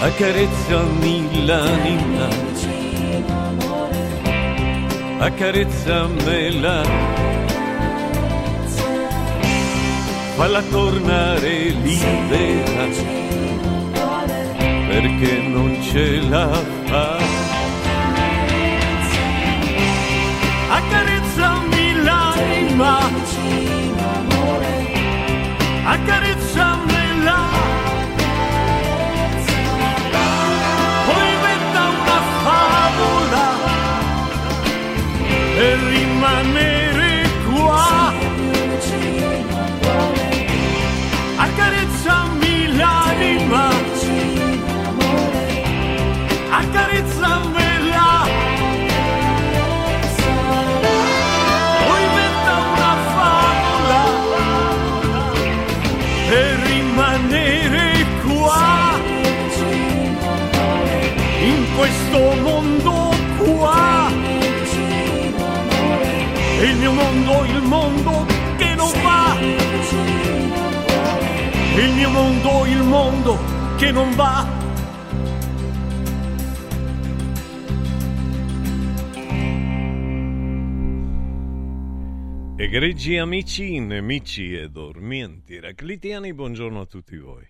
Accarezzami l'anima, accarezzamela, falla tornare libera perché non ce la fa. Accarezzami l'anima, accarezzamela. Per rimanere Il mio mondo, il mondo che non va. Egregi amici, nemici e dormienti raclitiani, buongiorno a tutti voi.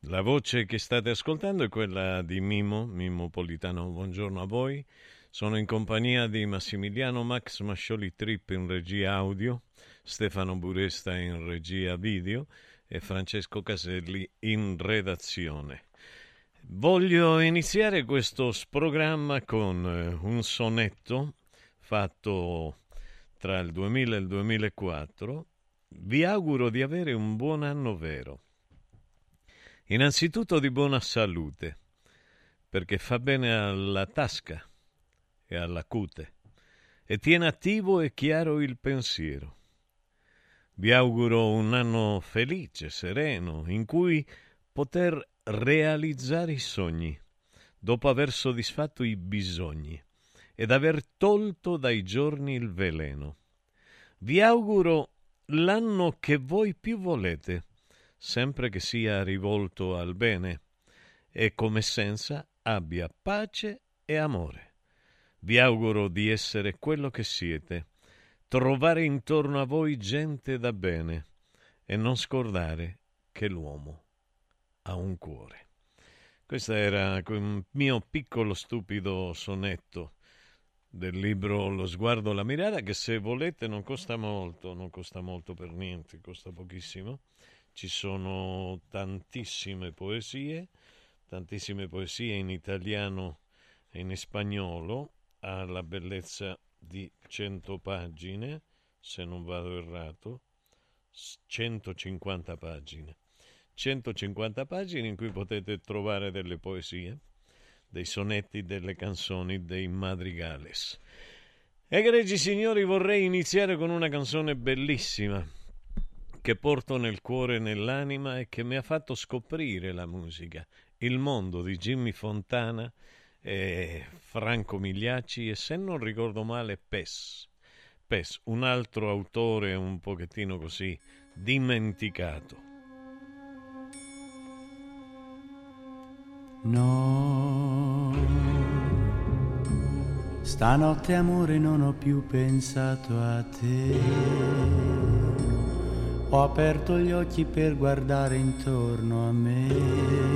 La voce che state ascoltando è quella di Mimo, Mimo Politano, buongiorno a voi. Sono in compagnia di Massimiliano Max Mascioli Trip in regia audio, Stefano Buresta in regia video e Francesco Caselli in redazione. Voglio iniziare questo programma con eh, un sonetto fatto tra il 2000 e il 2004, vi auguro di avere un buon anno vero. Innanzitutto di buona salute, perché fa bene alla tasca e alla cute e tiene attivo e chiaro il pensiero. Vi auguro un anno felice, sereno, in cui poter realizzare i sogni, dopo aver soddisfatto i bisogni ed aver tolto dai giorni il veleno. Vi auguro l'anno che voi più volete, sempre che sia rivolto al bene, e come senza abbia pace e amore. Vi auguro di essere quello che siete, trovare intorno a voi gente da bene e non scordare che l'uomo ha un cuore. Questo era un mio piccolo stupido sonetto del libro Lo sguardo, la mirata, che se volete non costa molto, non costa molto per niente, costa pochissimo. Ci sono tantissime poesie, tantissime poesie in italiano e in spagnolo, ha la bellezza di 100 pagine, se non vado errato, 150 pagine. 150 pagine in cui potete trovare delle poesie, dei sonetti, delle canzoni, dei madrigales. Egregi signori, vorrei iniziare con una canzone bellissima che porto nel cuore e nell'anima e che mi ha fatto scoprire la musica, il mondo di Jimmy Fontana e Franco Migliacci e se non ricordo male Pes. Pes, un altro autore un pochettino così dimenticato. No, stanotte amore non ho più pensato a te. Ho aperto gli occhi per guardare intorno a me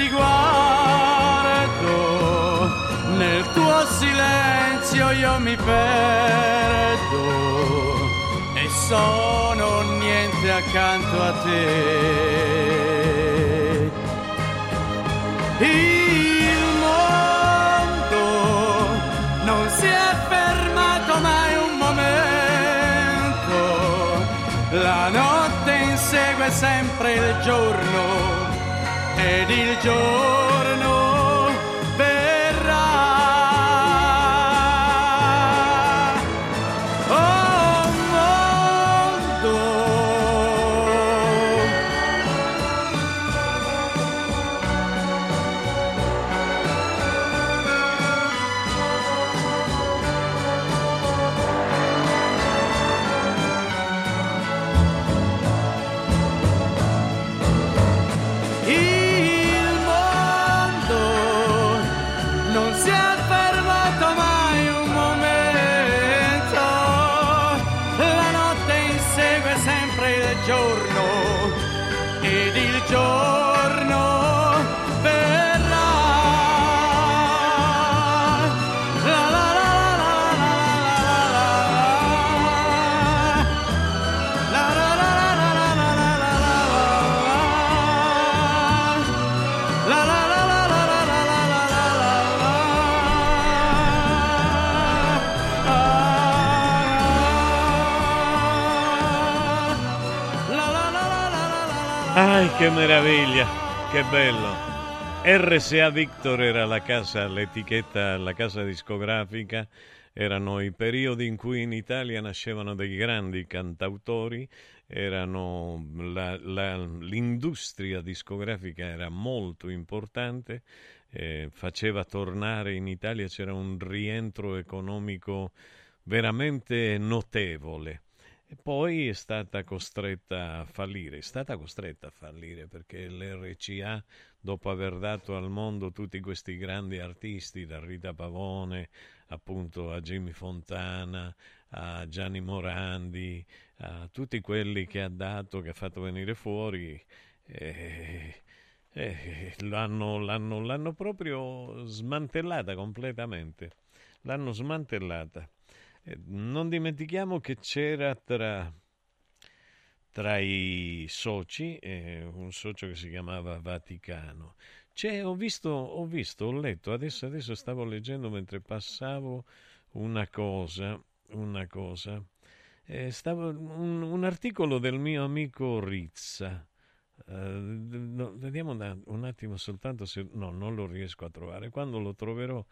ti guardo, nel tuo silenzio io mi perdo sono niente accanto a te. Il mondo non si è fermato mai un momento, la notte insegue sempre il giorno ed il che meraviglia, che bello. RCA Victor era la casa, l'etichetta, la casa discografica, erano i periodi in cui in Italia nascevano dei grandi cantautori, erano la, la, l'industria discografica era molto importante, eh, faceva tornare in Italia, c'era un rientro economico veramente notevole e poi è stata costretta a fallire, è stata costretta a fallire perché l'RCA, dopo aver dato al mondo tutti questi grandi artisti, da Rita Pavone appunto a Jimmy Fontana, a Gianni Morandi, a tutti quelli che ha dato, che ha fatto venire fuori, eh, eh, l'hanno, l'hanno, l'hanno proprio smantellata completamente. L'hanno smantellata. Eh, non dimentichiamo che c'era tra, tra i soci eh, un socio che si chiamava Vaticano. C'è, ho, visto, ho visto, ho letto, adesso, adesso stavo leggendo mentre passavo una cosa, una cosa. Eh, stavo, un, un, articolo del mio amico Rizza. Uh, vediamo un, un attimo soltanto se no, non lo riesco a trovare. Quando lo troverò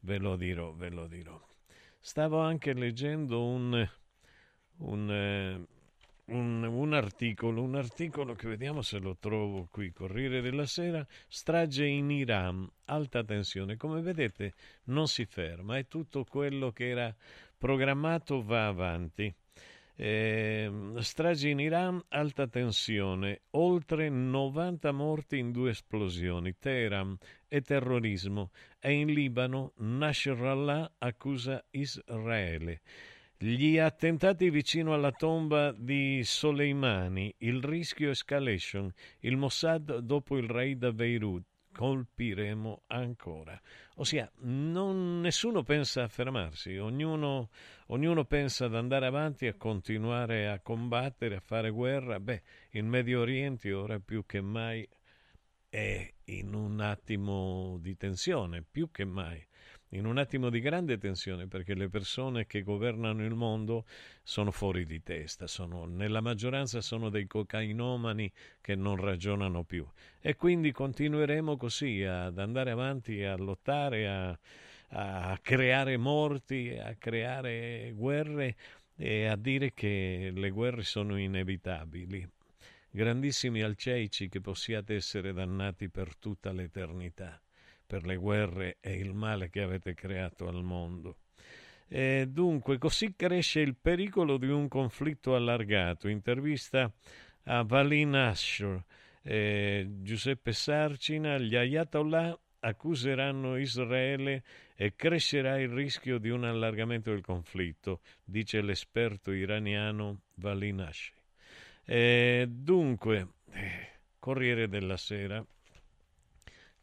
ve lo dirò, ve lo dirò. Stavo anche leggendo un, un, eh, un, un, articolo, un articolo che vediamo se lo trovo qui, Corriere della Sera, strage in Iran, alta tensione. Come vedete non si ferma, è tutto quello che era programmato va avanti. Eh, strage in Iran, alta tensione, oltre 90 morti in due esplosioni, Teheran e terrorismo, e in Libano Nasrallah accusa Israele. Gli attentati vicino alla tomba di Soleimani, il rischio escalation, il Mossad dopo il raid a Beirut, colpiremo ancora. Ossia, non, nessuno pensa a fermarsi, ognuno, ognuno pensa ad andare avanti, a continuare a combattere, a fare guerra. Beh, il Medio Oriente ora più che mai è in un attimo di tensione, più che mai in un attimo di grande tensione perché le persone che governano il mondo sono fuori di testa, sono, nella maggioranza sono dei cocainomani che non ragionano più e quindi continueremo così ad andare avanti a lottare, a, a creare morti, a creare guerre e a dire che le guerre sono inevitabili. Grandissimi alceici che possiate essere dannati per tutta l'eternità per le guerre e il male che avete creato al mondo. E dunque, così cresce il pericolo di un conflitto allargato. Intervista a Valin Ashur, eh, Giuseppe Sarcina, gli Ayatollah accuseranno Israele e crescerà il rischio di un allargamento del conflitto, dice l'esperto iraniano Valin Ashur. E dunque, eh, Corriere della Sera,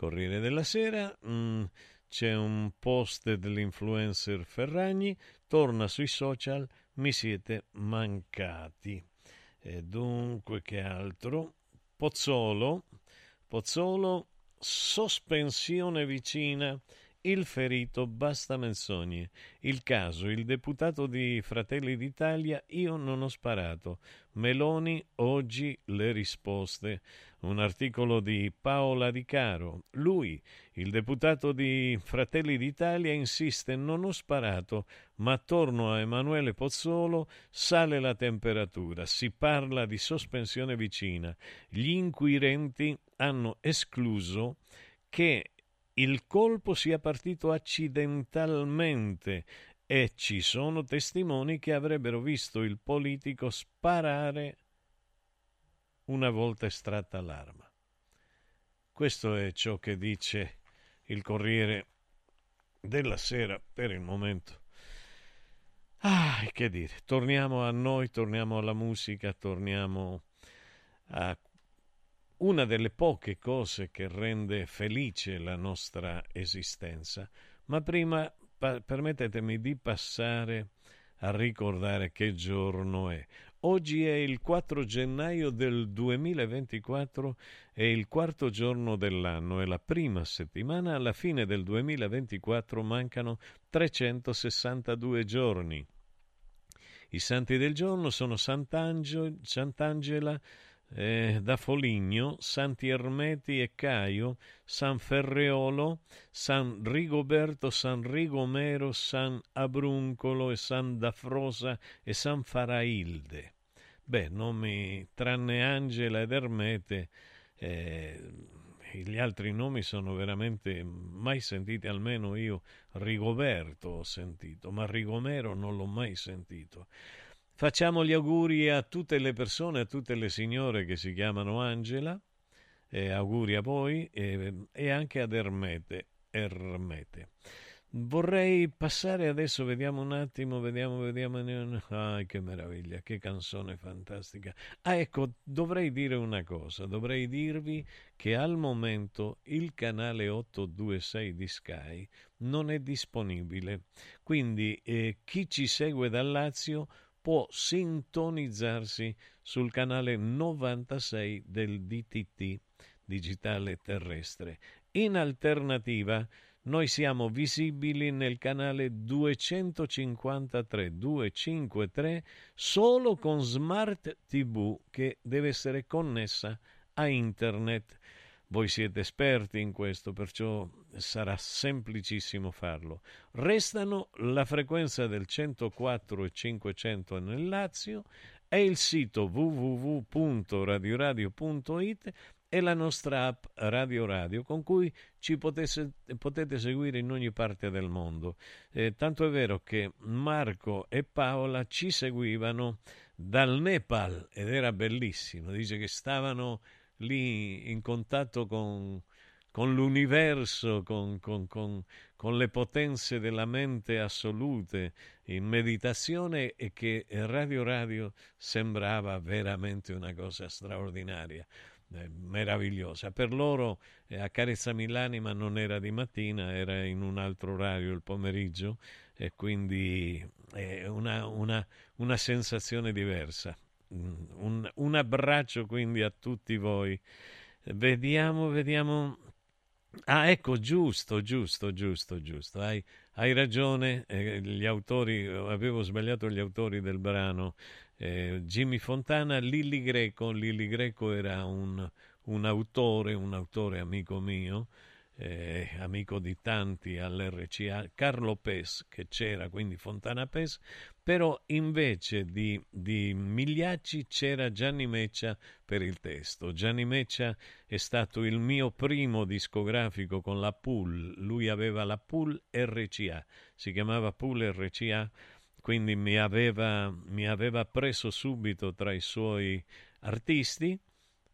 Corriere della Sera, mh, mm, c'è un post dell'influencer Ferragni, torna sui social, mi siete mancati. E dunque che altro? Pozzolo, Pozzolo, sospensione vicina il ferito basta menzogne. Il caso, il deputato di Fratelli d'Italia, io non ho sparato. Meloni, oggi le risposte. Un articolo di Paola Di Caro. Lui, il deputato di Fratelli d'Italia, insiste: non ho sparato, ma attorno a Emanuele Pozzolo sale la temperatura. Si parla di sospensione vicina. Gli inquirenti hanno escluso che il colpo sia partito accidentalmente e ci sono testimoni che avrebbero visto il politico sparare una volta estratta l'arma. Questo è ciò che dice il Corriere della Sera per il momento. Ah, che dire, torniamo a noi, torniamo alla musica, torniamo a una delle poche cose che rende felice la nostra esistenza. Ma prima pa- permettetemi di passare a ricordare che giorno è. Oggi è il 4 gennaio del 2024, è il quarto giorno dell'anno, è la prima settimana, alla fine del 2024 mancano 362 giorni. I santi del giorno sono Sant'Angelo, Sant'Angela, eh, da Foligno, Santi Ermeti e Caio, San Ferreolo, San Rigoberto, San Rigomero, San Abruncolo e San Dafrosa e San Farailde. Beh, nomi tranne Angela ed Ermete, eh, gli altri nomi sono veramente mai sentiti, almeno io Rigoberto ho sentito, ma Rigomero non l'ho mai sentito. Facciamo gli auguri a tutte le persone, a tutte le signore che si chiamano Angela, e auguri a voi e, e anche ad Ermete. Ermete. Vorrei passare adesso, vediamo un attimo, vediamo, vediamo. Ah, che meraviglia, che canzone fantastica. Ah, ecco, dovrei dire una cosa, dovrei dirvi che al momento il canale 826 di Sky non è disponibile, quindi eh, chi ci segue dal Lazio può sintonizzarsi sul canale 96 del DTT, digitale terrestre. In alternativa, noi siamo visibili nel canale 253 253 solo con Smart TV che deve essere connessa a internet. Voi siete esperti in questo, perciò sarà semplicissimo farlo. Restano la frequenza del 104 e 500 nel Lazio e il sito www.radioradio.it e la nostra app Radio Radio con cui ci potesse, potete seguire in ogni parte del mondo. Eh, tanto è vero che Marco e Paola ci seguivano dal Nepal ed era bellissimo. Dice che stavano lì in contatto con, con l'universo, con, con, con, con, le potenze della mente assolute, in meditazione e che Radio Radio sembrava veramente una cosa straordinaria eh, meravigliosa. Per loro eh, Accarezzami l'anima non era di mattina, era in un altro orario il pomeriggio e quindi è una, una, una sensazione diversa. Mm, un, un, abbraccio quindi a tutti voi. Vediamo, vediamo. Ah, ecco, giusto, giusto, giusto, giusto. Hai, hai ragione, eh, gli autori, avevo sbagliato gli autori del brano eh, Jimmy Fontana, Lilli Greco, Lilli Greco era un, un, autore, un autore amico mio, eh, amico di tanti all'RCA, Carlo Pes, che c'era, quindi Fontana Pes, però invece di, di Migliacci c'era Gianni Meccia per il testo. Gianni Meccia è stato il mio primo discografico con la Pool, lui aveva la Pool RCA, si chiamava Pool RCA quindi mi aveva, mi aveva preso subito tra i suoi artisti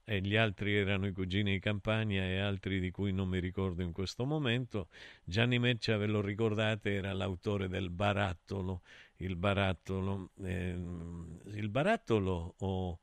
e gli altri erano i cugini di campagna e altri di cui non mi ricordo in questo momento. Gianni Meccia, ve lo ricordate, era l'autore del Barattolo, il Barattolo, eh, il Barattolo o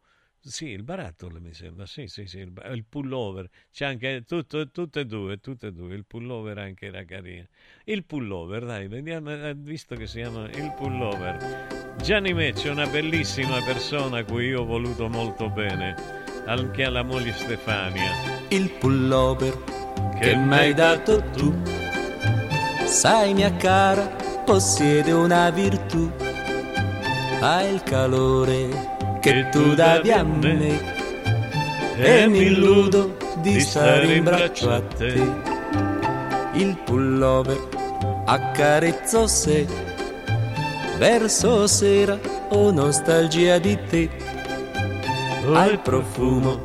sì, il barattolo mi sembra, sì, sì, sì, il, il pullover, c'è anche tutto, tutte e due, tutte e due, il pullover anche era carino. Il pullover, dai, vediamo, eh, visto che si chiama il pullover. Gianni Mecce è una bellissima persona a cui io ho voluto molto bene, anche alla moglie Stefania. Il pullover che, che mi hai dato tu, sai mia cara, possiede una virtù, ha il calore che tu davi a me e mi illudo di stare in braccio a te. Il pullover accarezzo se verso sera ho nostalgia di te. Al profumo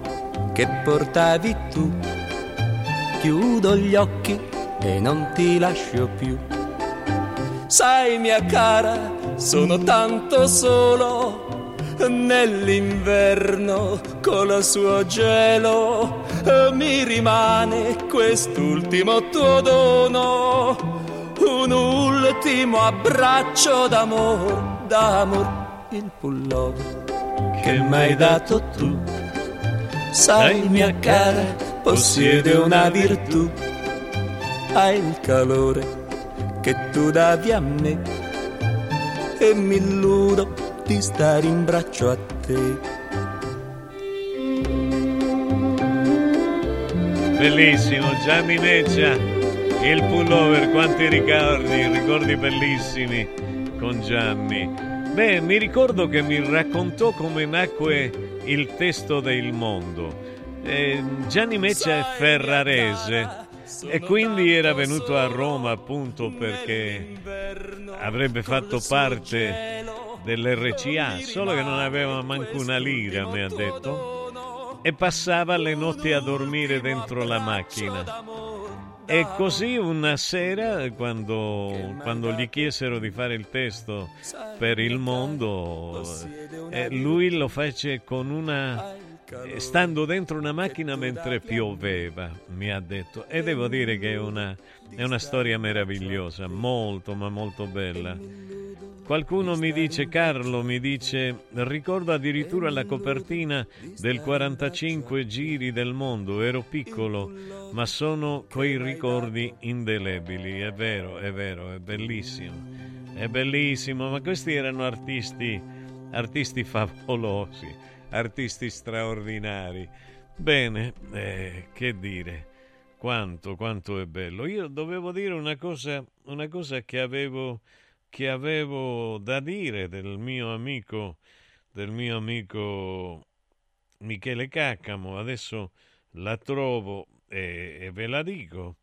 che portavi tu, chiudo gli occhi e non ti lascio più. Sai mia cara, sono tanto solo nell'inverno con il suo gelo. Mi rimane quest'ultimo tuo dono, un ultimo abbraccio d'amor, d'amor, il pullover che m'hai dato tu. Sai mia cara, possiede una virtù, hai il calore che tu davi a me e mi illudo di stare in braccio a te. Bellissimo, Gianni Neccia, il pullover, quanti ricordi, ricordi bellissimi con Gianni. Beh, mi ricordo che mi raccontò come nacque il testo del mondo. Eh, Gianni Meccia è ferrarese e quindi era venuto a Roma appunto perché avrebbe fatto parte dell'RCA, solo che non aveva manco una lira, mi ha detto, e passava le notti a dormire dentro la macchina. E così una sera, quando, quando gli chiesero di fare il testo per il mondo, eh, lui lo fece con una stando dentro una macchina mentre pioveva, mi ha detto. E devo dire che è una, è una storia meravigliosa, molto ma molto bella. Qualcuno mi dice, Carlo, mi dice, ricordo addirittura la copertina del 45 giri del mondo, ero piccolo, ma sono quei ricordi indelebili, è vero, è vero, è bellissimo, è bellissimo, ma questi erano artisti, artisti favolosi, artisti straordinari. Bene, eh, che dire, quanto, quanto è bello. Io dovevo dire una cosa, una cosa che avevo che avevo da dire del mio amico, del mio amico Michele Caccamo. Adesso la trovo e, e ve la dico.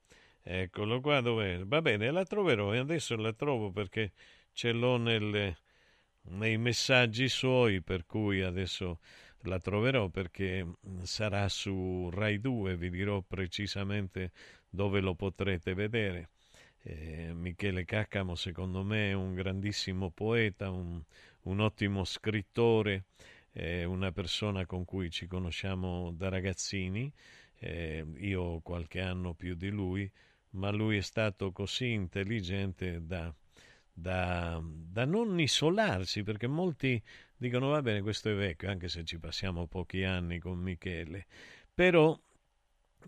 Eccolo qua dove Va bene, la troverò e adesso la trovo perché ce l'ho nelle, nei messaggi suoi, per cui adesso la troverò perché sarà su Rai 2, vi dirò precisamente dove lo potrete vedere. Eh, Michele Caccamo secondo me è un grandissimo poeta, un, un ottimo scrittore, eh, una persona con cui ci conosciamo da ragazzini, eh, io qualche anno più di lui, ma lui è stato così intelligente da, da, da non isolarsi, perché molti dicono va bene questo è vecchio, anche se ci passiamo pochi anni con Michele, però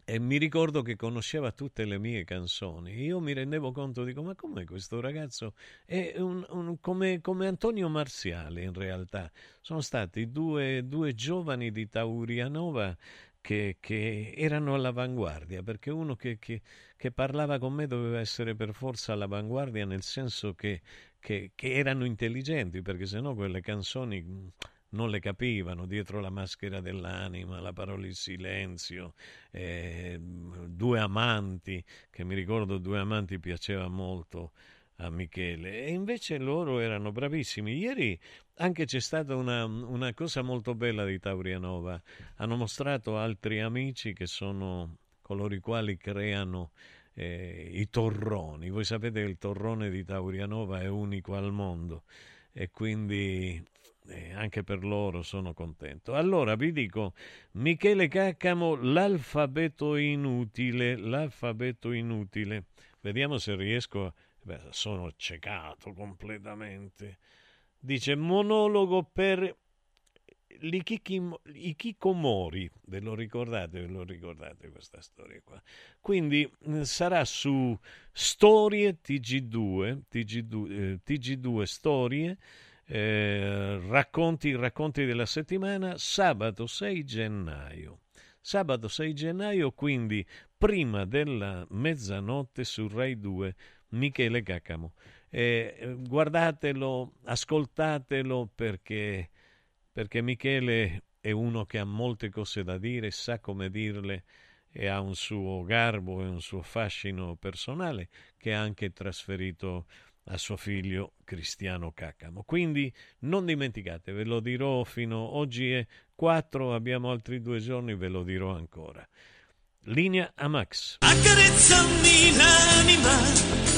e mi ricordo che conosceva tutte le mie canzoni. Io mi rendevo conto, dico, ma com'è questo ragazzo? È un, un, come, come, Antonio Marziale in realtà. Sono stati due, due giovani di Taurianova che, che, erano all'avanguardia, perché uno che, che, che, parlava con me doveva essere per forza all'avanguardia nel senso che, erano intelligenti, perché sennò quelle canzoni non le capivano, dietro la maschera dell'anima, la parola il silenzio, eh, due amanti, che mi ricordo due amanti piaceva molto a Michele e invece loro erano bravissimi. Ieri anche c'è stata una, una cosa molto bella di Taurianova, hanno mostrato altri amici che sono coloro i quali creano eh, i torroni. Voi sapete che il torrone di Taurianova è unico al mondo e quindi e anche per loro sono contento. Allora vi dico, Michele Caccamo, l'alfabeto inutile, l'alfabeto inutile. Vediamo se riesco a... Beh, sono ciecato completamente. Dice monologo per l'Ikikomori, ve lo ricordate, ve lo ricordate questa storia qua. Quindi sarà su Storie TG2, TG2, eh, TG2 Storie, eh, racconti, racconti della settimana, sabato 6 gennaio. Sabato 6 gennaio, quindi prima della mezzanotte su Rai 2, Michele Caccamo. Eh, guardatelo, ascoltatelo perché, perché Michele è uno che ha molte cose da dire, sa come dirle e ha un suo garbo e un suo fascino personale che ha anche trasferito a suo figlio Cristiano Caccamo. Quindi non dimenticate, ve lo dirò fino oggi è 4, abbiamo altri due giorni, ve lo dirò ancora. Linea a Max. Accarezzami l'anima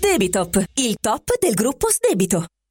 Sdebitop, il top del gruppo Sdebito.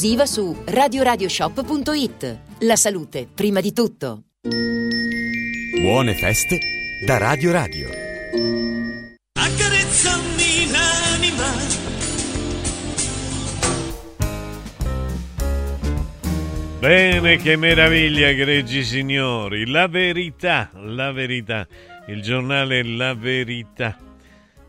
su radioradioshop.it. La salute, prima di tutto. Buone feste da Radio Radio. Accarezzami l'anima. Bene, che meraviglia, egregi signori. La verità, la verità. Il giornale La Verità,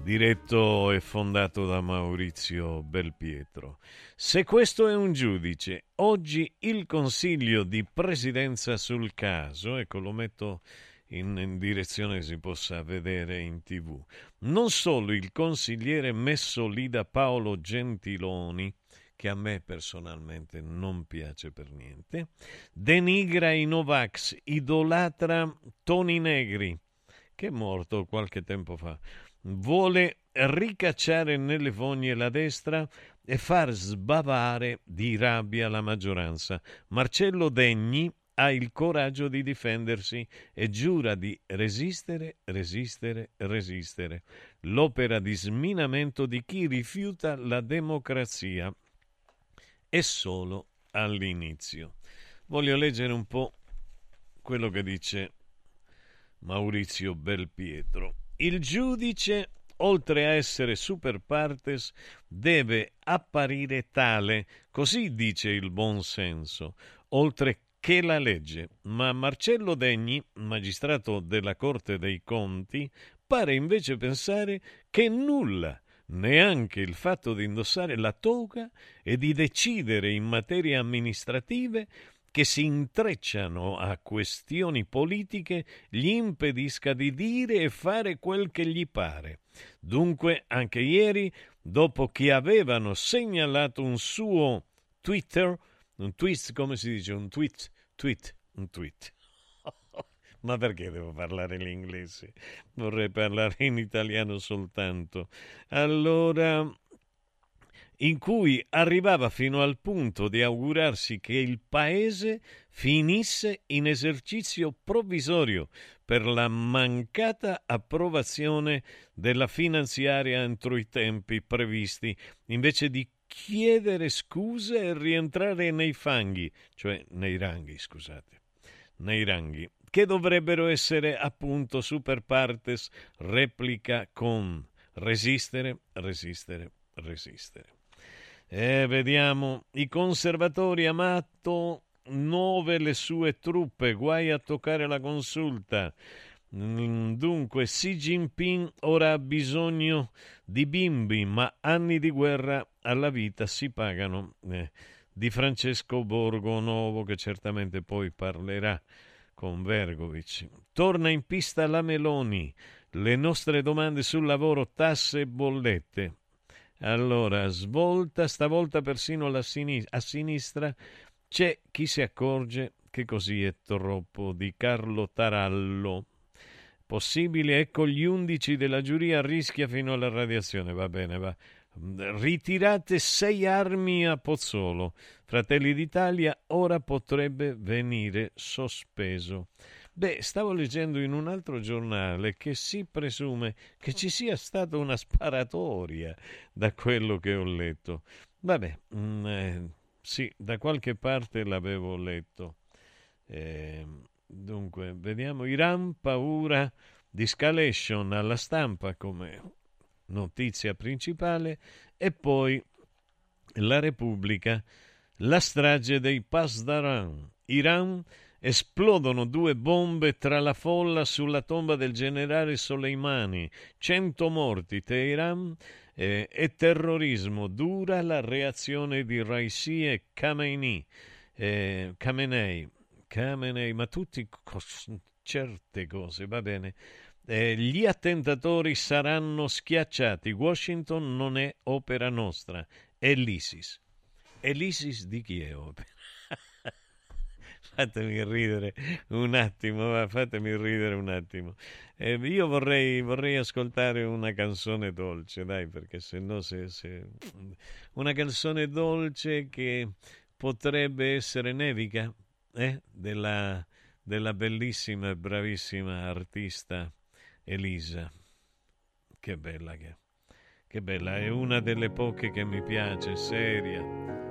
diretto e fondato da Maurizio Belpietro. Se questo è un giudice, oggi il Consiglio di Presidenza sul caso, ecco lo metto in, in, direzione che si possa vedere in tv, non solo il consigliere messo lì da Paolo Gentiloni, che a me personalmente non piace per niente, denigra i Novax, idolatra Toni Negri, che è morto qualche tempo fa, vuole ricacciare nelle fogne la destra e far sbavare di rabbia la maggioranza. Marcello Degni ha il coraggio di difendersi e giura di resistere, resistere, resistere. L'opera di sminamento di chi rifiuta la democrazia è solo all'inizio. Voglio leggere un po' quello che dice Maurizio Belpietro. Il giudice oltre a essere super partes, deve apparire tale, così dice il buon senso, oltre che la legge. Ma Marcello Degni, magistrato della Corte dei Conti, pare invece pensare che nulla, neanche il fatto di indossare la toga e di decidere in materie amministrative che si intrecciano a questioni politiche gli impedisca di dire e fare quel che gli pare. Dunque, anche ieri, dopo che avevano segnalato un suo Twitter, un tweet, come si dice? Un tweet, tweet, un tweet. Ma perché devo parlare l'inglese? Vorrei parlare in italiano soltanto. Allora, in cui arrivava fino al punto di augurarsi che il paese finisse in esercizio provvisorio per la mancata approvazione della finanziaria entro i tempi previsti, invece di chiedere scuse e rientrare nei fanghi, cioè nei ranghi, scusate, nei ranghi, che dovrebbero essere appunto super partes replica con resistere, resistere, resistere. E vediamo, i conservatori Amato nove le sue truppe, guai a toccare la consulta. Mm, dunque, Xi Jinping ora ha bisogno di bimbi, ma anni di guerra alla vita si pagano. Eh, di Francesco Borgonovo, che certamente poi parlerà con Vergovic. Torna in pista la Meloni. Le nostre domande sul lavoro, tasse e bollette. Allora, svolta, stavolta persino sinis- a sinistra, c'è chi si accorge che così è troppo, di Carlo Tarallo. Possibile, ecco gli undici della giuria rischia fino alla radiazione, va bene, va. Ritirate sei armi a Pozzolo. Fratelli d'Italia ora potrebbe venire sospeso. Beh, stavo leggendo in un altro giornale che si presume che ci sia stata una sparatoria da quello che ho letto. Vabbè, mm, eh, sì, da qualche parte l'avevo letto. Eh, dunque, vediamo. Iran paura di escalation alla stampa come notizia principale e poi la Repubblica, la strage dei Pasdaran. Iran esplodono due bombe tra la folla sulla tomba del generale Soleimani, cento morti, Teheran eh, e terrorismo. Dura la reazione di Raisi e Khamenei. Eh, Khamenei, Khamenei ma tutti cos- certe cose, va bene. Eh, gli attentatori saranno schiacciati. Washington non è opera nostra, è l'ISIS. E l'ISIS di chi è opera? Fatemi ridere un attimo, fatemi ridere un attimo. Eh, io vorrei, vorrei, ascoltare una canzone dolce, dai, perché se no se, se... Una canzone dolce che potrebbe essere nevica, eh? della, della bellissima e bravissima artista Elisa. Che bella che, che bella, è una delle poche che mi piace, seria.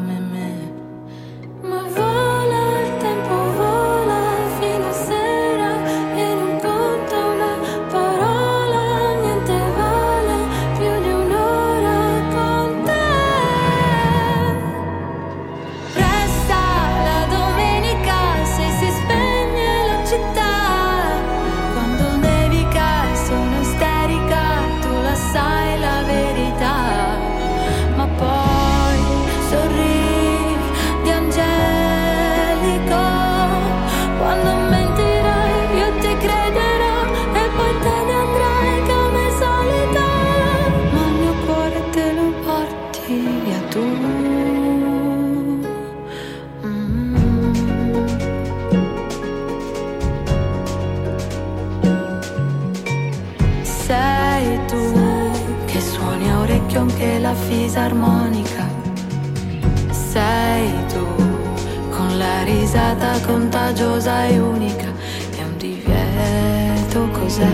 contagiosa e unica. È un divieto cos'è?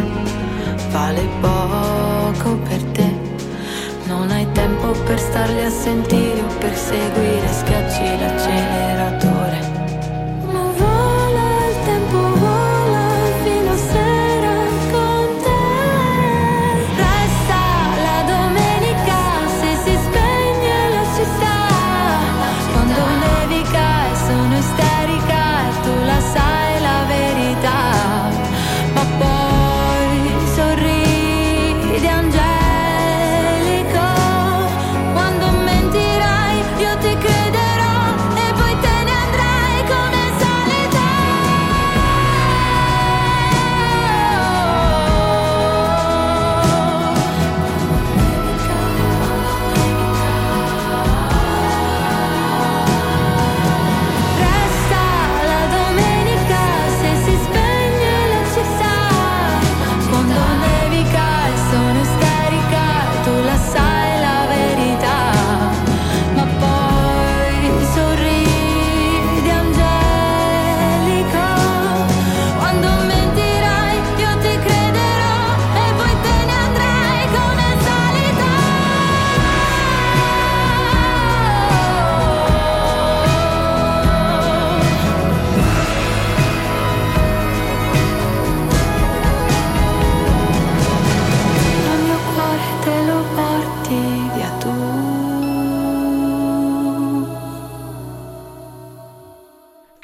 Vale poco per te. Non hai tempo per starli a sentire o per seguire,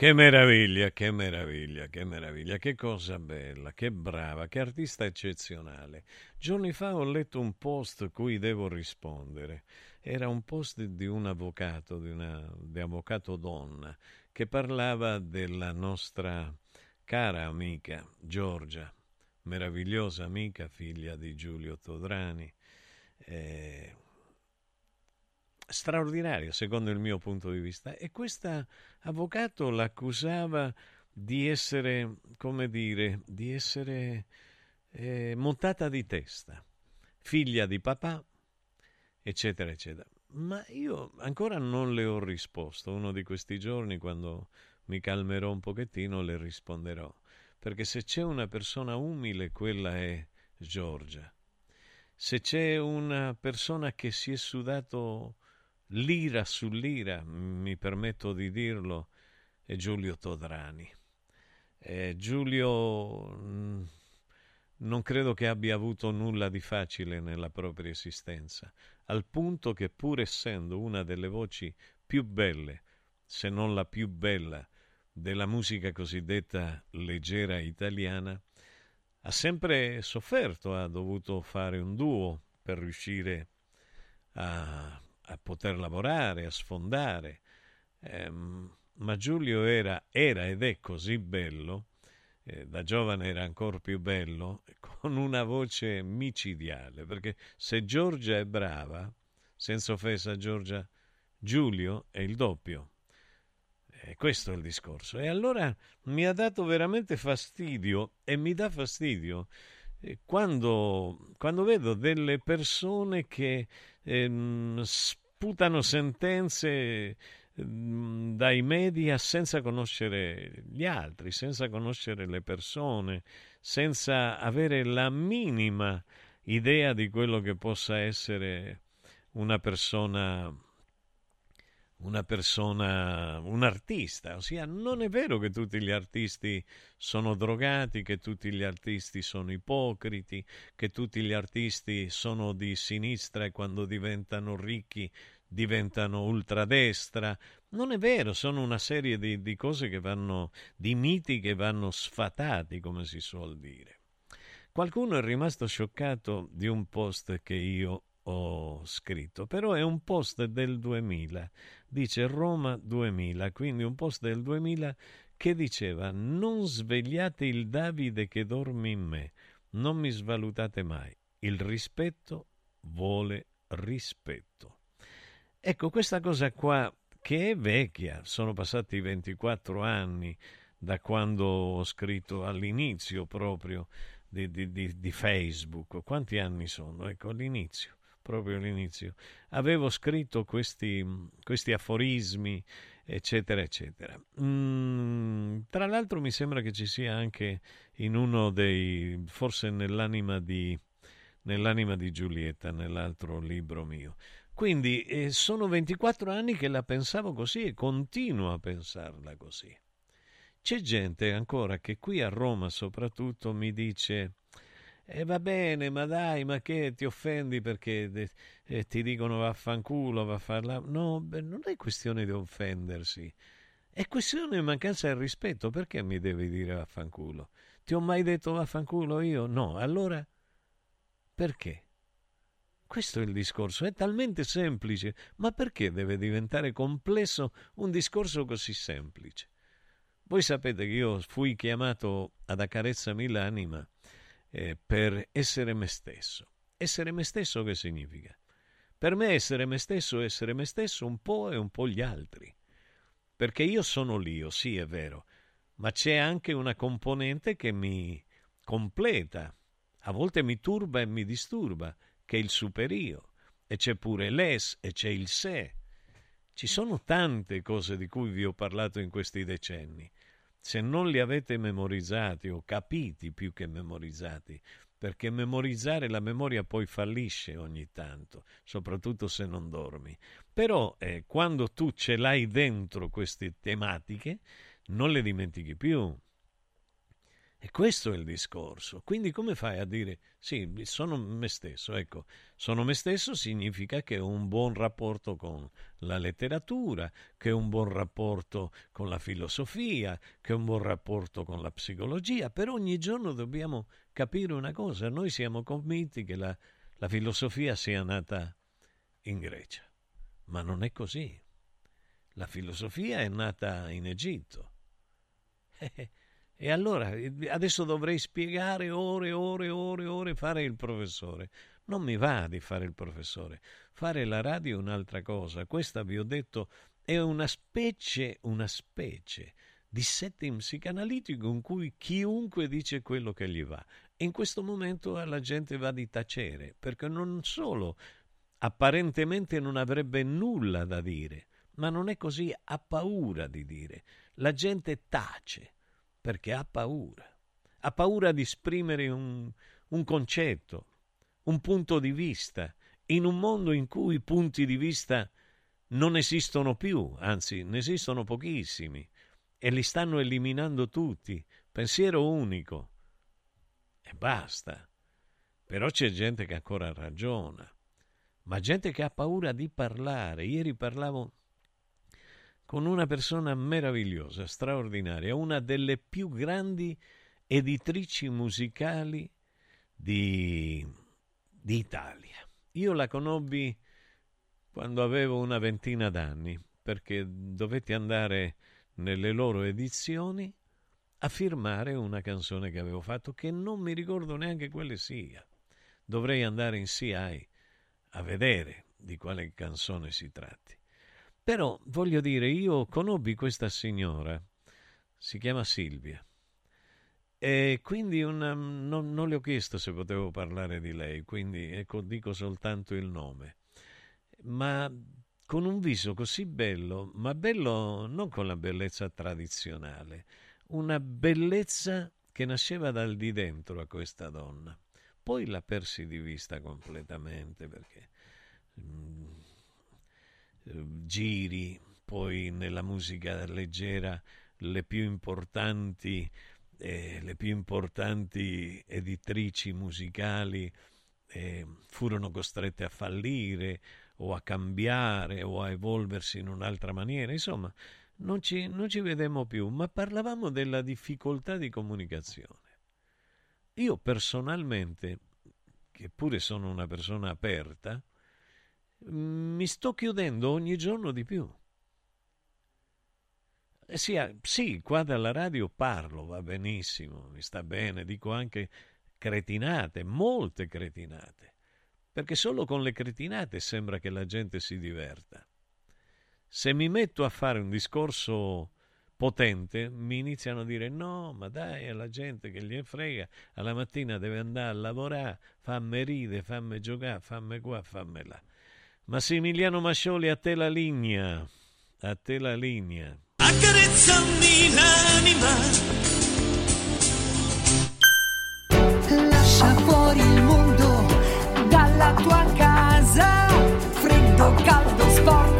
Che meraviglia, che meraviglia, che meraviglia, che cosa bella, che brava, che artista eccezionale. Giorni fa ho letto un post cui devo rispondere. Era un post di un avvocato, di, una, di avvocato donna, che parlava della nostra cara amica Giorgia, meravigliosa amica, figlia di Giulio Todrani. Eh, straordinaria secondo il mio punto di vista e questo avvocato l'accusava di essere, come dire, di essere eh, montata di testa, figlia di papà, eccetera, eccetera. Ma io ancora non le ho risposto. Uno di questi giorni, quando mi calmerò un pochettino, le risponderò. Perché se c'è una persona umile, quella è Giorgia. Se c'è una persona che si è sudato lira su lira, mi permetto di dirlo, è Giulio Todrani. Eh, Giulio mh, non credo che abbia avuto nulla di facile nella propria esistenza, al punto che pur essendo una delle voci più belle, se non la più bella, della musica cosiddetta leggera italiana, ha sempre sofferto, ha dovuto fare un duo per riuscire a a poter lavorare, a sfondare. Eh, ma Giulio era, era, ed è così bello, eh, da giovane era ancora più bello, con una voce micidiale, perché se Giorgia è brava, senza offesa Giorgia, Giulio è il doppio. E questo è il discorso. E allora mi ha dato veramente fastidio e mi dà fastidio eh, quando, quando vedo delle persone che ehm, sputano sentenze ehm, dai media senza conoscere gli altri, senza conoscere le persone, senza avere la minima idea di quello che possa essere una persona una persona, un artista, ossia non è vero che tutti gli artisti sono drogati, che tutti gli artisti sono ipocriti, che tutti gli artisti sono di sinistra e quando diventano ricchi diventano ultradestra. Non è vero, sono una serie di, di cose che vanno, di miti che vanno sfatati, come si suol dire. Qualcuno è rimasto scioccato di un post che io ho scritto, però è un post del 2000, dice Roma 2000, quindi un post del 2000 che diceva non svegliate il Davide che dorme in me, non mi svalutate mai, il rispetto vuole rispetto. Ecco, questa cosa qua che è vecchia, sono passati 24 anni da quando ho scritto all'inizio proprio di, di, di, di Facebook, quanti anni sono? Ecco, all'inizio proprio all'inizio, avevo scritto questi, questi aforismi, eccetera, eccetera. Mm, tra l'altro mi sembra che ci sia anche in uno dei, forse nell'anima di, nell'anima di Giulietta, nell'altro libro mio. Quindi eh, sono 24 anni che la pensavo così e continuo a pensarla così. C'è gente ancora che qui a Roma soprattutto mi dice e va bene, ma dai, ma che ti offendi perché eh, ti dicono vaffanculo, va a farla. No, beh, non è questione di offendersi, è questione di mancanza di rispetto. Perché mi devi dire vaffanculo? Ti ho mai detto vaffanculo io? No, allora perché? Questo è il discorso, è talmente semplice, ma perché deve diventare complesso un discorso così semplice? Voi sapete che io fui chiamato ad accarezzami l'anima eh, per essere me stesso. Essere me stesso che significa? Per me essere me stesso è essere me stesso un po' e un po' gli altri. Perché io sono l'io, sì è vero, ma c'è anche una componente che mi completa, a volte mi turba e mi disturba, che è il superio, e c'è pure l'es e c'è il sé. Ci sono tante cose di cui vi ho parlato in questi decenni se non li avete memorizzati o capiti più che memorizzati, perché memorizzare la memoria poi fallisce ogni tanto, soprattutto se non dormi. Però eh, quando tu ce l'hai dentro queste tematiche, non le dimentichi più. E questo è il discorso. Quindi come fai a dire sì, sono me stesso? Ecco, sono me stesso significa che ho un buon rapporto con la letteratura, che ho un buon rapporto con la filosofia, che ho un buon rapporto con la psicologia, però ogni giorno dobbiamo capire una cosa, noi siamo convinti che la, la filosofia sia nata in Grecia, ma non è così. La filosofia è nata in Egitto. E allora adesso dovrei spiegare ore ore ore ore fare il professore. Non mi va di fare il professore. Fare la radio è un'altra cosa. Questa vi ho detto è una specie, una specie di setting psicanalitico in cui chiunque dice quello che gli va. In questo momento alla gente va di tacere, perché non solo apparentemente non avrebbe nulla da dire, ma non è così, ha paura di dire. La gente tace perché ha paura. Ha paura di esprimere un, un concetto, un punto di vista, in un mondo in cui i punti di vista non esistono più, anzi ne esistono pochissimi e li stanno eliminando tutti. Pensiero unico. E basta. Però c'è gente che ancora ragiona, ma gente che ha paura di parlare. Ieri parlavo con una persona meravigliosa, straordinaria, una delle più grandi editrici musicali di, di Italia. Io la conobbi quando avevo una ventina d'anni, perché dovetti andare nelle loro edizioni a firmare una canzone che avevo fatto, che non mi ricordo neanche quale sia. Dovrei andare in CI a vedere di quale canzone si tratti. Però voglio dire, io conobbi questa signora, si chiama Silvia, e quindi una, non, non, le ho chiesto se potevo parlare di lei, quindi ecco, dico soltanto il nome. Ma con un viso così bello, ma bello non con la bellezza tradizionale, una bellezza che nasceva dal di dentro a questa donna. Poi la persi di vista completamente perché mm, eh, giri, poi nella musica leggera le più importanti, eh, le più importanti editrici musicali eh, furono costrette a fallire o a cambiare o a evolversi in un'altra maniera, insomma non ci, non ci vedemmo più, ma parlavamo della difficoltà di comunicazione. Io personalmente, che pure sono una persona aperta, mi sto chiudendo ogni giorno di più. Eh, sì, sì, qua dalla radio parlo, va benissimo, mi sta bene, dico anche cretinate, molte cretinate, perché solo con le cretinate sembra che la gente si diverta. Se mi metto a fare un discorso potente, mi iniziano a dire no, ma dai, è la gente che gli frega, alla mattina deve andare a lavorare, fammi ride, fammi giocare, fammi qua, fammi là. Massimiliano Mascioli, a te la linea. A te la linea. Accarezzami l'anima. Lascia fuori il mondo dalla tua casa. Freddo, caldo, sporco,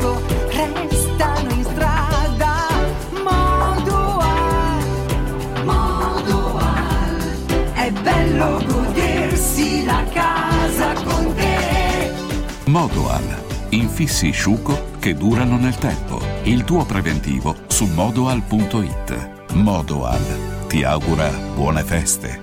Modoal. Infissi sciuco che durano nel tempo. Il tuo preventivo su modoal.it. Modoal ti augura buone feste.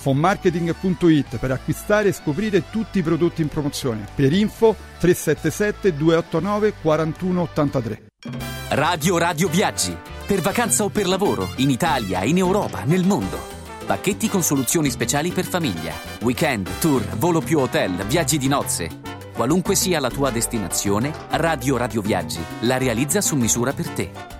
fonmarketing.it per acquistare e scoprire tutti i prodotti in promozione. Per info 377 289 4183. Radio Radio Viaggi. Per vacanza o per lavoro, in Italia, in Europa, nel mondo. Pacchetti con soluzioni speciali per famiglia. Weekend, tour, volo più hotel, viaggi di nozze. Qualunque sia la tua destinazione, Radio Radio Viaggi la realizza su misura per te.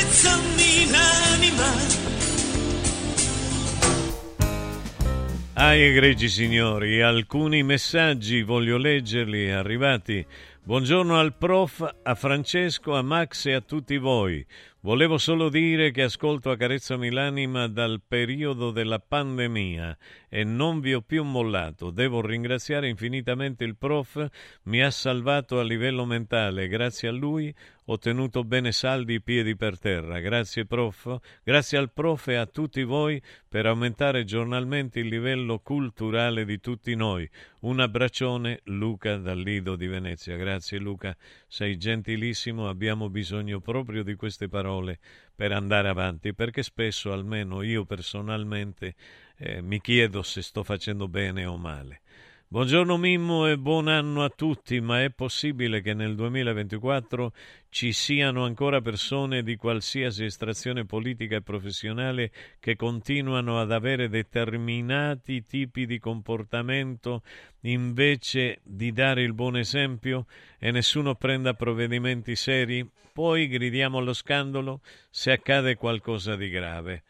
Ah, egregi signori, alcuni messaggi voglio leggerli, arrivati. Buongiorno al prof, a Francesco, a Max e a tutti voi. Volevo solo dire che ascolto Accarezzami l'anima dal periodo della pandemia e non vi ho più mollato. Devo ringraziare infinitamente il prof, mi ha salvato a livello mentale. Grazie a lui ho tenuto bene saldi i piedi per terra. Grazie prof, grazie al prof e a tutti voi per aumentare giornalmente il livello culturale di tutti noi. Un abbraccione Luca dal Lido di Venezia. Grazie Luca, sei gentilissimo, abbiamo bisogno proprio di queste parole per andare avanti, perché spesso, almeno io personalmente, eh, mi chiedo se sto facendo bene o male. Buongiorno Mimmo e buon anno a tutti, ma è possibile che nel 2024 ci siano ancora persone di qualsiasi estrazione politica e professionale che continuano ad avere determinati tipi di comportamento invece di dare il buon esempio e nessuno prenda provvedimenti seri? Poi gridiamo allo scandalo se accade qualcosa di grave.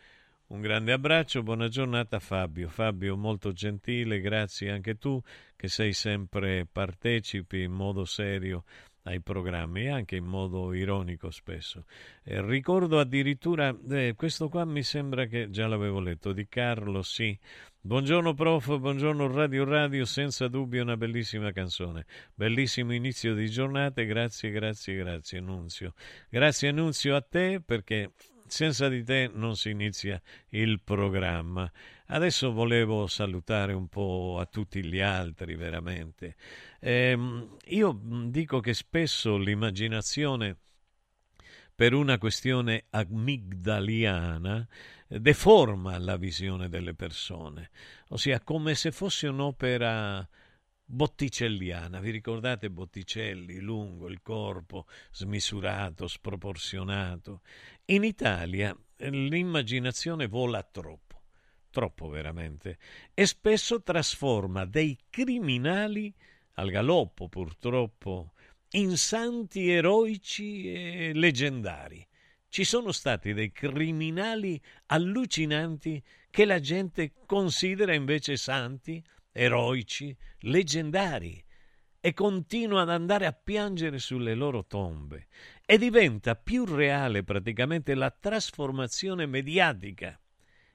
Un grande abbraccio, buona giornata Fabio. Fabio molto gentile, grazie anche tu che sei sempre partecipi in modo serio ai programmi anche in modo ironico spesso. Eh, ricordo addirittura, eh, questo qua mi sembra che già l'avevo letto, di Carlo, sì. Buongiorno prof, buongiorno Radio Radio, senza dubbio una bellissima canzone. Bellissimo inizio di giornata, grazie, grazie, grazie Nunzio. Grazie Nunzio a te perché senza di te non si inizia il programma. Adesso volevo salutare un po' a tutti gli altri, veramente. Eh, io dico che spesso l'immaginazione, per una questione amigdaliana, deforma la visione delle persone, ossia come se fosse un'opera botticelliana. Vi ricordate Botticelli, lungo il corpo, smisurato, sproporzionato? In Italia eh, l'immaginazione vola troppo, troppo veramente, e spesso trasforma dei criminali al galoppo, purtroppo, in santi eroici e leggendari. Ci sono stati dei criminali allucinanti che la gente considera invece santi, eroici, leggendari e continua ad andare a piangere sulle loro tombe e diventa più reale praticamente la trasformazione mediatica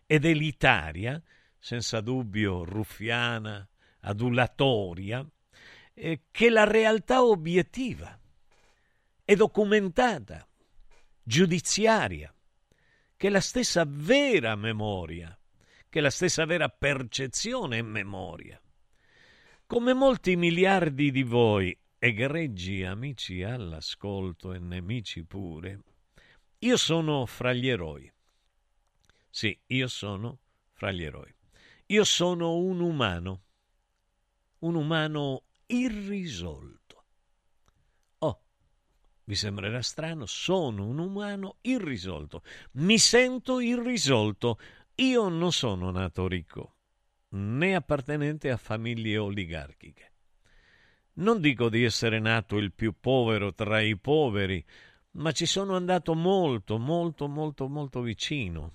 ed elitaria, senza dubbio ruffiana, adulatoria, eh, che la realtà obiettiva è documentata, giudiziaria, che la stessa vera memoria, che la stessa vera percezione è memoria. Come molti miliardi di voi, egreggi amici all'ascolto e nemici pure, io sono fra gli eroi. Sì, io sono fra gli eroi. Io sono un umano, un umano irrisolto. Oh, vi sembrerà strano, sono un umano irrisolto. Mi sento irrisolto. Io non sono nato ricco, né appartenente a famiglie oligarchiche. Non dico di essere nato il più povero tra i poveri, ma ci sono andato molto, molto, molto, molto vicino.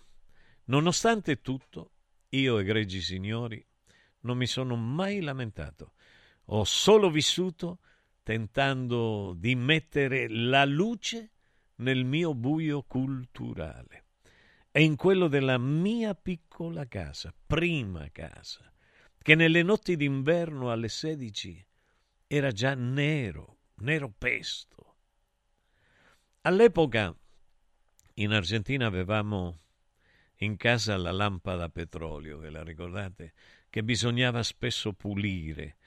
Nonostante tutto, io, egregi signori, non mi sono mai lamentato. Ho solo vissuto tentando di mettere la luce nel mio buio culturale e in quello della mia piccola casa, prima casa, che nelle notti d'inverno alle sedici era già nero, nero pesto. All'epoca in Argentina avevamo in casa la lampada a petrolio, ve la ricordate? Che bisognava spesso pulire.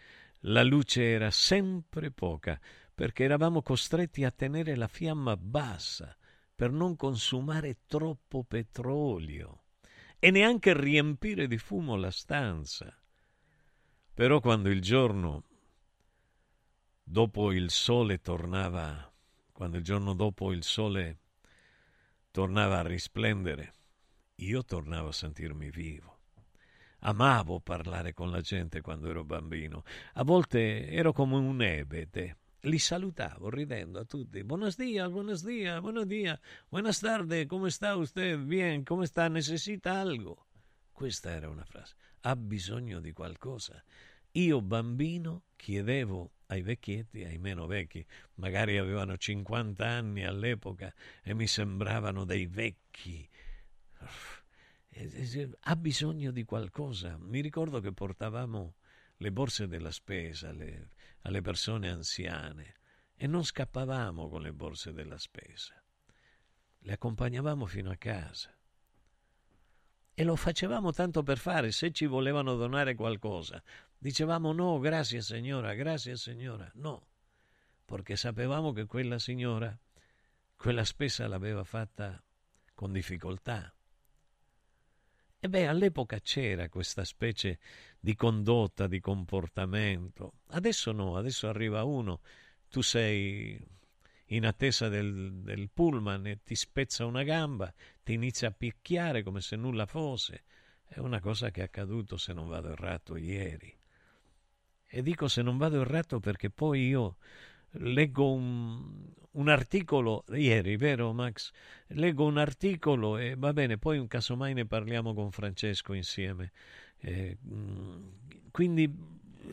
La luce era sempre poca perché eravamo costretti a tenere la fiamma bassa per non consumare troppo petrolio e neanche riempire di fumo la stanza. Però quando il giorno dopo il sole tornava, quando il giorno dopo il sole tornava a risplendere, io tornavo a sentirmi vivo. Amavo parlare con la gente quando ero bambino. A volte ero come un ebete li salutavo ridendo a tutti. Buenos días, buenos días, buenos días, buenas tardes, come sta usted? Bien, come sta? Necessita algo? Questa era una frase. Ha bisogno di qualcosa. Io bambino chiedevo ai vecchietti, ai meno vecchi, magari avevano 50 anni all'epoca e mi sembravano dei vecchi. Ha bisogno di qualcosa. Mi ricordo che portavamo le borse della spesa, le, alle persone anziane e non scappavamo con le borse della spesa. Le accompagnavamo fino a casa. E lo facevamo tanto per fare, se ci volevano donare qualcosa. Dicevamo no, grazie signora, grazie signora, no, perché sapevamo che quella signora quella spesa l'aveva fatta con difficoltà. E beh, all'epoca c'era questa specie di condotta, di comportamento. Adesso no, adesso arriva uno, tu sei in attesa del, del pullman e ti spezza una gamba, ti inizia a picchiare come se nulla fosse. È una cosa che è accaduto, se non vado errato, ieri. E dico se non vado errato perché poi io leggo un, un, articolo ieri, vero Max? Leggo un articolo e va bene, poi casomai ne parliamo con Francesco insieme. Eh, quindi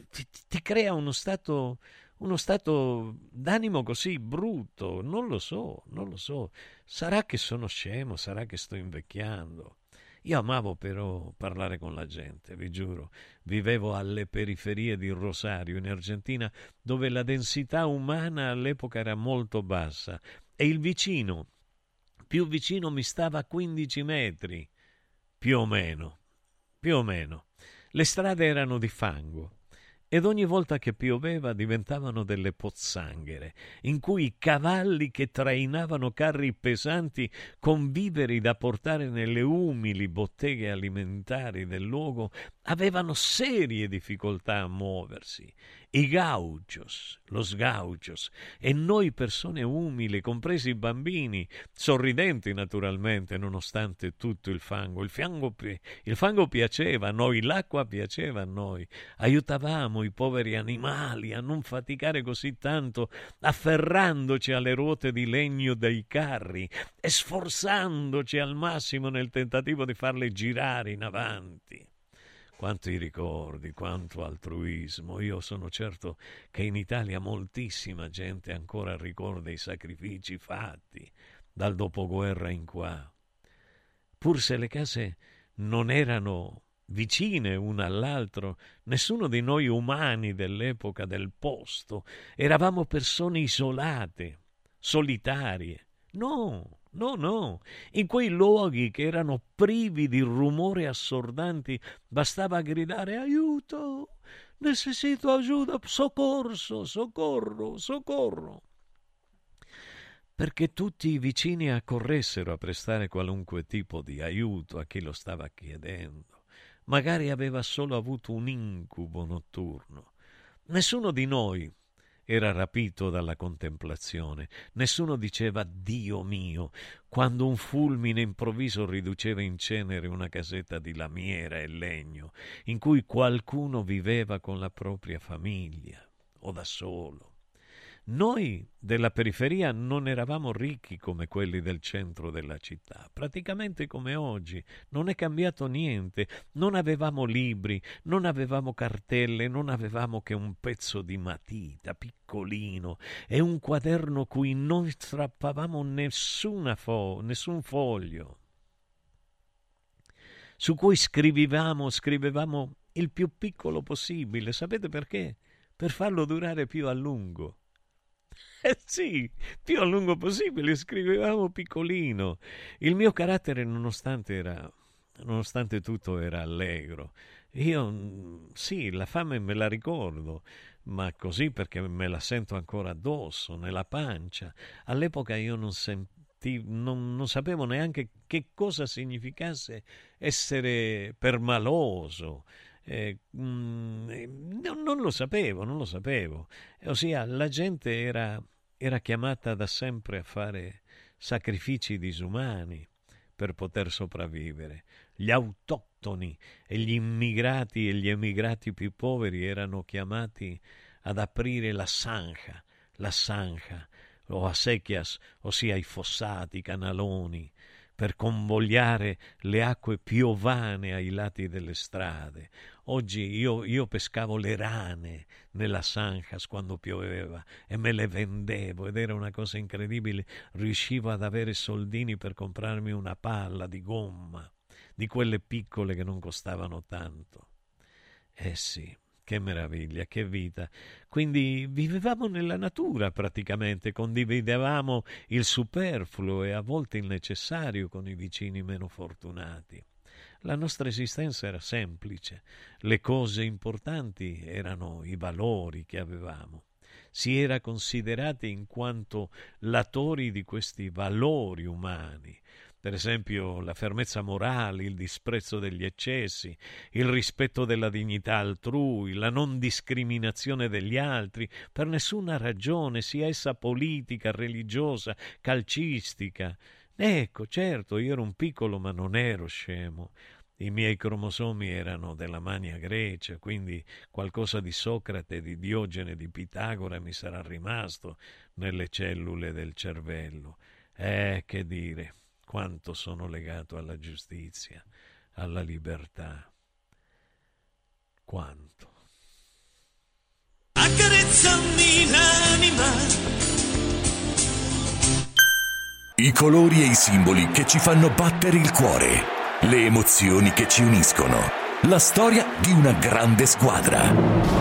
ti, ti, crea uno stato, uno stato d'animo così brutto, non lo so, non lo so. Sarà che sono scemo, sarà che sto invecchiando. Io amavo però parlare con la gente, vi giuro. Vivevo alle periferie di Rosario, in Argentina, dove la densità umana all'epoca era molto bassa e il vicino, più vicino mi stava a 15 metri, più o meno, più o meno. Le strade erano di fango ed ogni volta che pioveva diventavano delle pozzanghere, in cui i cavalli che trainavano carri pesanti con viveri da portare nelle umili botteghe alimentari del luogo avevano serie difficoltà a muoversi i gauchos, los gauchos, e noi persone umili, compresi i bambini, sorridenti naturalmente, nonostante tutto il fango. Il, fango. il fango piaceva a noi, l'acqua piaceva a noi. Aiutavamo i poveri animali a non faticare così tanto, afferrandoci alle ruote di legno dei carri e sforzandoci al massimo nel tentativo di farle girare in avanti. Quanti ricordi, quanto altruismo. Io sono certo che in Italia moltissima gente ancora ricorda i sacrifici fatti dal dopoguerra in qua. Pur se le case non erano vicine una all'altro, nessuno di noi umani dell'epoca del posto. Eravamo persone isolate, solitarie. No, no, no. In quei luoghi che erano privi di rumori assordanti, bastava gridare aiuto, necessito aiuto, soccorso, soccorro, soccorro perché tutti i vicini accorressero a prestare qualunque tipo di aiuto a chi lo stava chiedendo. Magari aveva solo avuto un incubo notturno. Nessuno di noi era rapito dalla contemplazione. Nessuno diceva Dio mio, quando un fulmine improvviso riduceva in cenere una casetta di lamiera e legno, in cui qualcuno viveva con la propria famiglia o da solo. Noi della periferia non eravamo ricchi come quelli del centro della città, praticamente come oggi, non è cambiato niente, non avevamo libri, non avevamo cartelle, non avevamo che un pezzo di matita piccolino e un quaderno cui non strappavamo fo- nessun foglio, su cui scrivevamo, scrivevamo il più piccolo possibile, sapete perché? Per farlo durare più a lungo. Eh sì, più a lungo possibile, scrivevamo piccolino. Il mio carattere, nonostante, era, nonostante tutto, era allegro. Io, sì, la fame me la ricordo, ma così perché me la sento ancora addosso, nella pancia. All'epoca io non sentivo, non, non sapevo neanche che cosa significasse essere permaloso. Eh, mh, mm, non, non, lo sapevo, non lo sapevo. Ossia, la gente era, era chiamata da sempre a fare sacrifici disumani per poter sopravvivere. Gli autoctoni e gli immigrati e gli emigrati più poveri erano chiamati ad aprire la sanja, la sanja, o a secchias, ossia i fossati, i canaloni, per convogliare le acque piovane ai lati delle strade. Oggi io, io pescavo le rane nella Sanjas quando pioveva e me le vendevo ed era una cosa incredibile. Riuscivo ad avere soldini per comprarmi una palla di gomma, di quelle piccole che non costavano tanto. Eh sì, che meraviglia, che vita. Quindi vivevamo nella natura praticamente, condividevamo il superfluo e a volte il necessario con i vicini meno fortunati. La nostra esistenza era semplice, le cose importanti erano i valori che avevamo. Si era considerati in quanto latori di questi valori umani, per esempio la fermezza morale, il disprezzo degli eccessi, il rispetto della dignità altrui, la non discriminazione degli altri, per nessuna ragione, sia essa politica, religiosa, calcistica. Ecco, certo, io ero un piccolo, ma non ero scemo. I miei cromosomi erano della Mania Grecia, quindi qualcosa di Socrate, di Diogene, di Pitagora mi sarà rimasto nelle cellule del cervello. Eh, che dire quanto sono legato alla giustizia, alla libertà. Quanto. Accarezzami l'anima. I colori e i simboli che ci fanno battere il cuore, le emozioni che ci uniscono, la storia di una grande squadra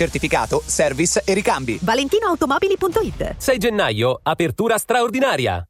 certificato, service e ricambi. ValentinoAutomobili.it 6 gennaio, apertura straordinaria.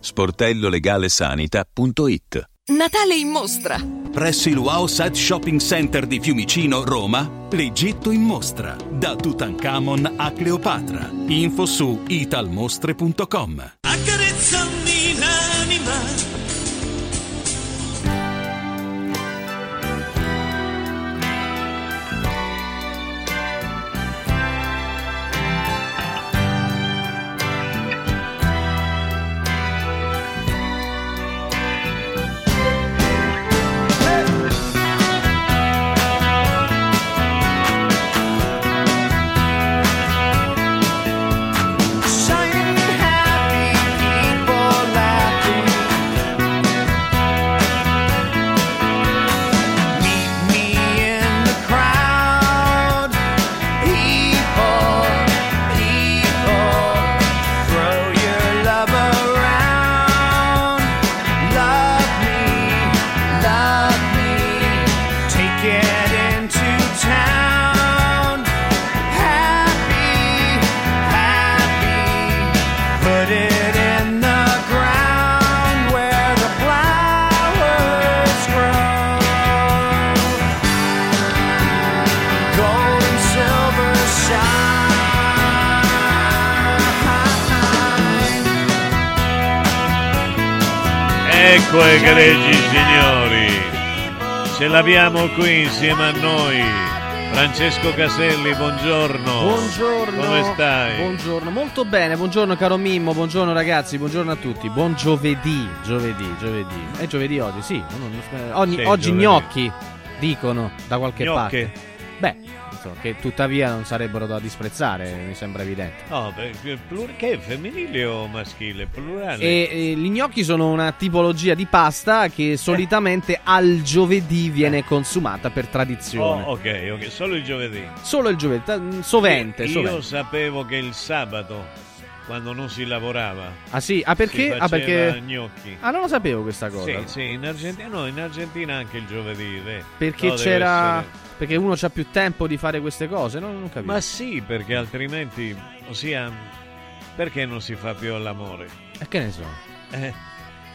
sportellolegalesanita.it Natale in mostra! Presso il Wow Side Shopping Center di Fiumicino, Roma, l'Egitto in mostra. Da Tutankhamon a Cleopatra. Info su italmostre.com. Accarezzami l'anima l'abbiamo qui insieme a noi Francesco Caselli, buongiorno. Buongiorno. Come stai? Buongiorno, molto bene. Buongiorno caro Mimmo, buongiorno ragazzi, buongiorno a tutti. Buon giovedì, giovedì, giovedì. È giovedì oggi, sì. Oggi giovedì. gnocchi dicono da qualche Gnocche? parte. Insomma, che tuttavia non sarebbero da disprezzare, mi sembra evidente. No, plur- che è femminile o maschile? Plurale? E, e gli gnocchi sono una tipologia di pasta che solitamente al giovedì viene consumata per tradizione. Oh, ok, ok, solo il giovedì. Solo il giovedì, ta- sovente, Io sovente. sapevo che il sabato, quando non si lavorava, Ah sì? Ah perché? si Ah perché... gnocchi. Ah non lo sapevo questa cosa. Sì, sì, in Argentina, no, in Argentina anche il giovedì. beh. Perché No, c'era... essere- Perché uno c'ha più tempo di fare queste cose? Non, non capisco. Ma sì, perché altrimenti, ossia, perché non si fa più all'amore? E che ne so? Eh.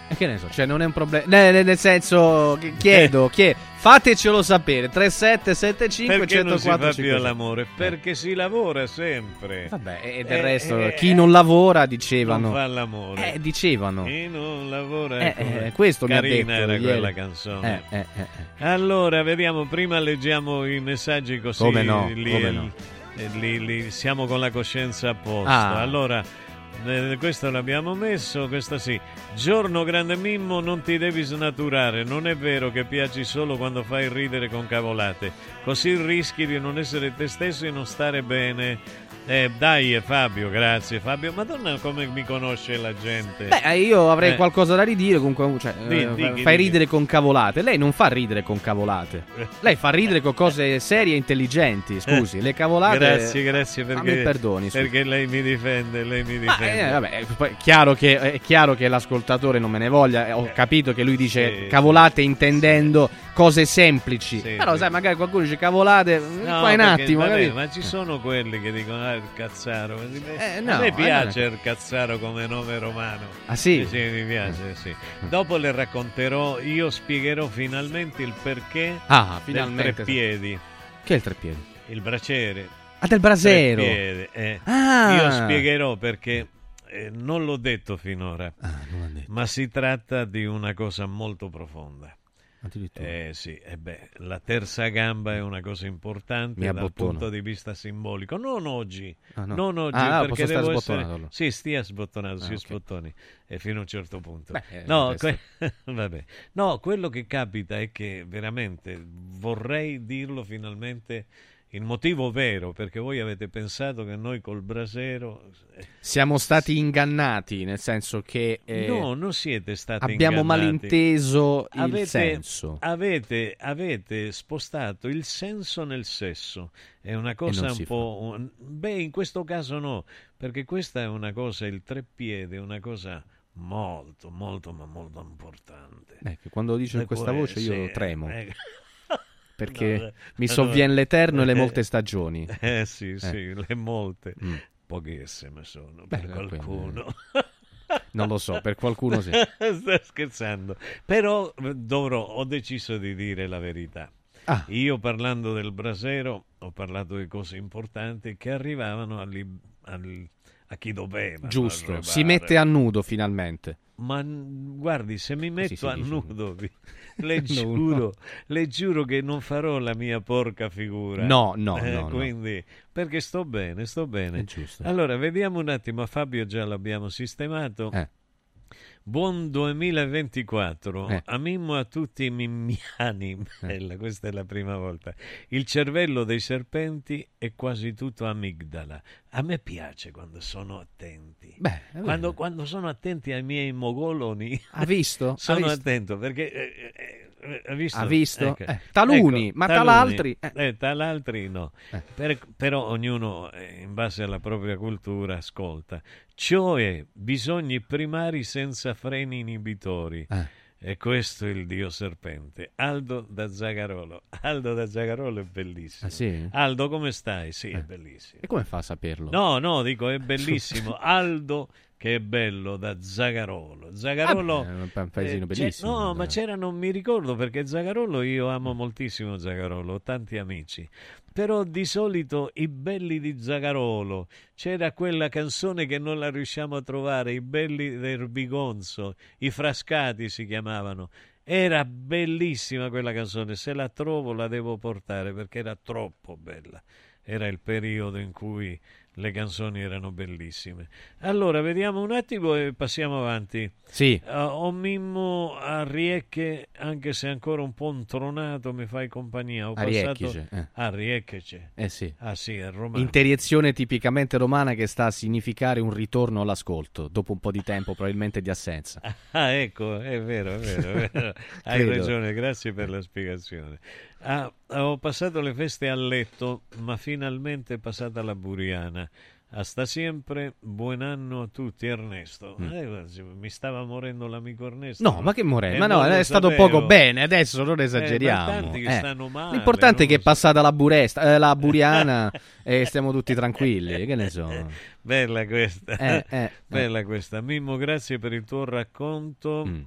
E che ne so? Cioè non è un problema... nel, nel senso, chiedo, chiedo, fatecelo sapere. 3775 Perché non si 104 fa più all'amore? Perché si lavora sempre. Vabbè, e del Eh, resto, eh, chi non lavora dicevano... Non fa l'amore. Eh, dicevano. Chi non lavora Eh, come- eh, questo mi ha Carina detto era ieri. quella canzone. Eh, eh, eh, Allora, vediamo, prima leggiamo i messaggi così Come no, li, come no. eh, li- li- siamo con la coscienza a posto. Ah. Allora, eh, questo l'abbiamo messo, questo sì. Giorno grande Mimmo, non ti devi snaturare, non è vero che piaci solo quando fai ridere con cavolate, così rischi di non essere te stesso e non stare bene. Eh, dai, eh, Fabio, grazie Fabio. Madonna, come mi conosce la gente. Beh, eh, io avrei Eh. qualcosa da ridire. Comunque, cioè, Di- eh, dighi, fai dighi. ridere con cavolate. Lei non fa ridere con cavolate. Lei fa ridere con cose serie e intelligenti. Scusi, le cavolate. Grazie, grazie Ma perché, mi perdoni. scusi. perché lei mi difende, lei mi Ma, difende. eh, vabbè, poi chiaro che, è chiaro che l'ascoltatore non me ne voglia. eh, Ho capito che lui dice sì, cavolate intendendo cose semplici. Sì, Però, sì. sai, magari qualcuno dice cavolate. No, fai un attimo. vabbè, ma ci sono quelli che dicono ah, il cazzaro. Eh, no, a me eh, piace il cazzaro come nome romano. Ah, sì? Eh, sì, mi piace, sì. Dopo le racconterò, io spiegherò finalmente il perché Ah, del finalmente. treppiedi, Che è il treppiedi? il braciere. Ah, del brasero. Treppiede, eh. Ah. Io spiegherò perché eh, non l'ho detto finora, Ah, ma si tratta di una cosa molto profonda. Addirittura. Eh sì, eh beh, la terza gamba è una cosa importante Mi dal abbottono. punto di vista simbolico. Non oggi, Ah, no. non oggi, Ah, perché devo essere... allora. Sì, stia sbottonato, si Ah, ok. sbottoni, e fino a un certo punto. Beh, eh, no, que- vabbè. no, quello che capita è che veramente vorrei dirlo finalmente il motivo vero, perché voi avete pensato che noi col brasero... eh, Siamo stati ingannati, nel senso che eh, no, non siete stati abbiamo ingannati. malinteso il Avete- senso. Avete, avete spostato il senso nel sesso. È una cosa un po'. un- Beh, in questo caso no, perché questa è una cosa, il treppiede è una cosa molto, molto, ma molto importante. Eh, quando dice questa voce io tremo. eh. Perché No, mi no, sovviene l'eterno e le eh, molte stagioni. Eh sì, sì, le molte. Mm. Pochissime sono Beh, per eh, qualcuno. Non lo so, per qualcuno sì. Sto scherzando. Però eh, dovrò, ho deciso di dire la verità. Ah. Io parlando del brasero ho parlato di cose importanti che arrivavano agli- al- a chi doveva. Giusto, si mette a nudo finalmente. Ma guardi, se mi metto sì, a dice. nudo, vi- le, No, giuro, no. le giuro che non farò la mia porca figura. No, no, Eh, no, no. Quindi, perché sto bene, sto bene. Allora, vediamo un attimo. A Fabio già l'abbiamo sistemato. Eh. Buon 2024 Eh. a Mimmo a tutti i mimmiani. Bella, questa è la prima volta. Il cervello dei serpenti è quasi tutto amigdala. A me piace quando sono attenti. Beh, è quando, quando sono attenti ai miei mogoloni. Ha visto? Ha sono visto? attento perché. eh, eh, eh, ha visto? Ha visto? Ecco. Eh, taluni, ma talaltri, Eh. eh. talaltri no. Per- però ognuno, eh, in base alla propria cultura, ascolta. Cioè, bisogni primari senza freni inibitori. Eh. E questo è il dio serpente. Aldo da Zagarolo. Aldo da Zagarolo è bellissimo. Ah, sì? Aldo, come stai? Sì, è bellissimo. E come fa a saperlo? No, no, dico è bellissimo. Aldo che è bello da Zagarolo. Zagarolo Ah, è un pa- paesino eh, bellissimo, No, dai. ma c'era, non mi ricordo perché Zagarolo io amo moltissimo Zagarolo, ho tanti amici. Però di solito i belli di Zagarolo, c'era quella canzone che non la riusciamo a trovare, i belli del Bigonzo, i Frascati si chiamavano. Era bellissima quella canzone, se la trovo la devo portare perché era troppo bella. Era il periodo in cui le canzoni erano bellissime. Allora, vediamo un attimo e passiamo avanti. Sì. Uh, ho Mimmo a Riecche, anche se ancora un po' intronato, mi fai compagnia. Ho A Riecchice, passato... eh. A Riecchece. Eh sì. Ah sì, è romano. Interiezione tipicamente romana che sta a significare un ritorno all'ascolto, dopo un po' di tempo probabilmente di assenza. Ah, ecco, è vero, è vero, è vero. Hai ragione, grazie per la spiegazione. Ah, ho passato le feste a letto, ma finalmente è passata la buriana. A sta sempre, buon anno a tutti, Ernesto. Eh, mi stava morendo l'amico Ernesto. Mm. No, ma che More? Eh, ma no, è stato sapevo. poco bene, adesso non Eh, esageriamo. eh. male, L'importante è che è passata la, buresta, eh, la buriana e stiamo tutti tranquilli, che ne so. Bella questa, bella questa. Mimmo, grazie per il tuo racconto Mm.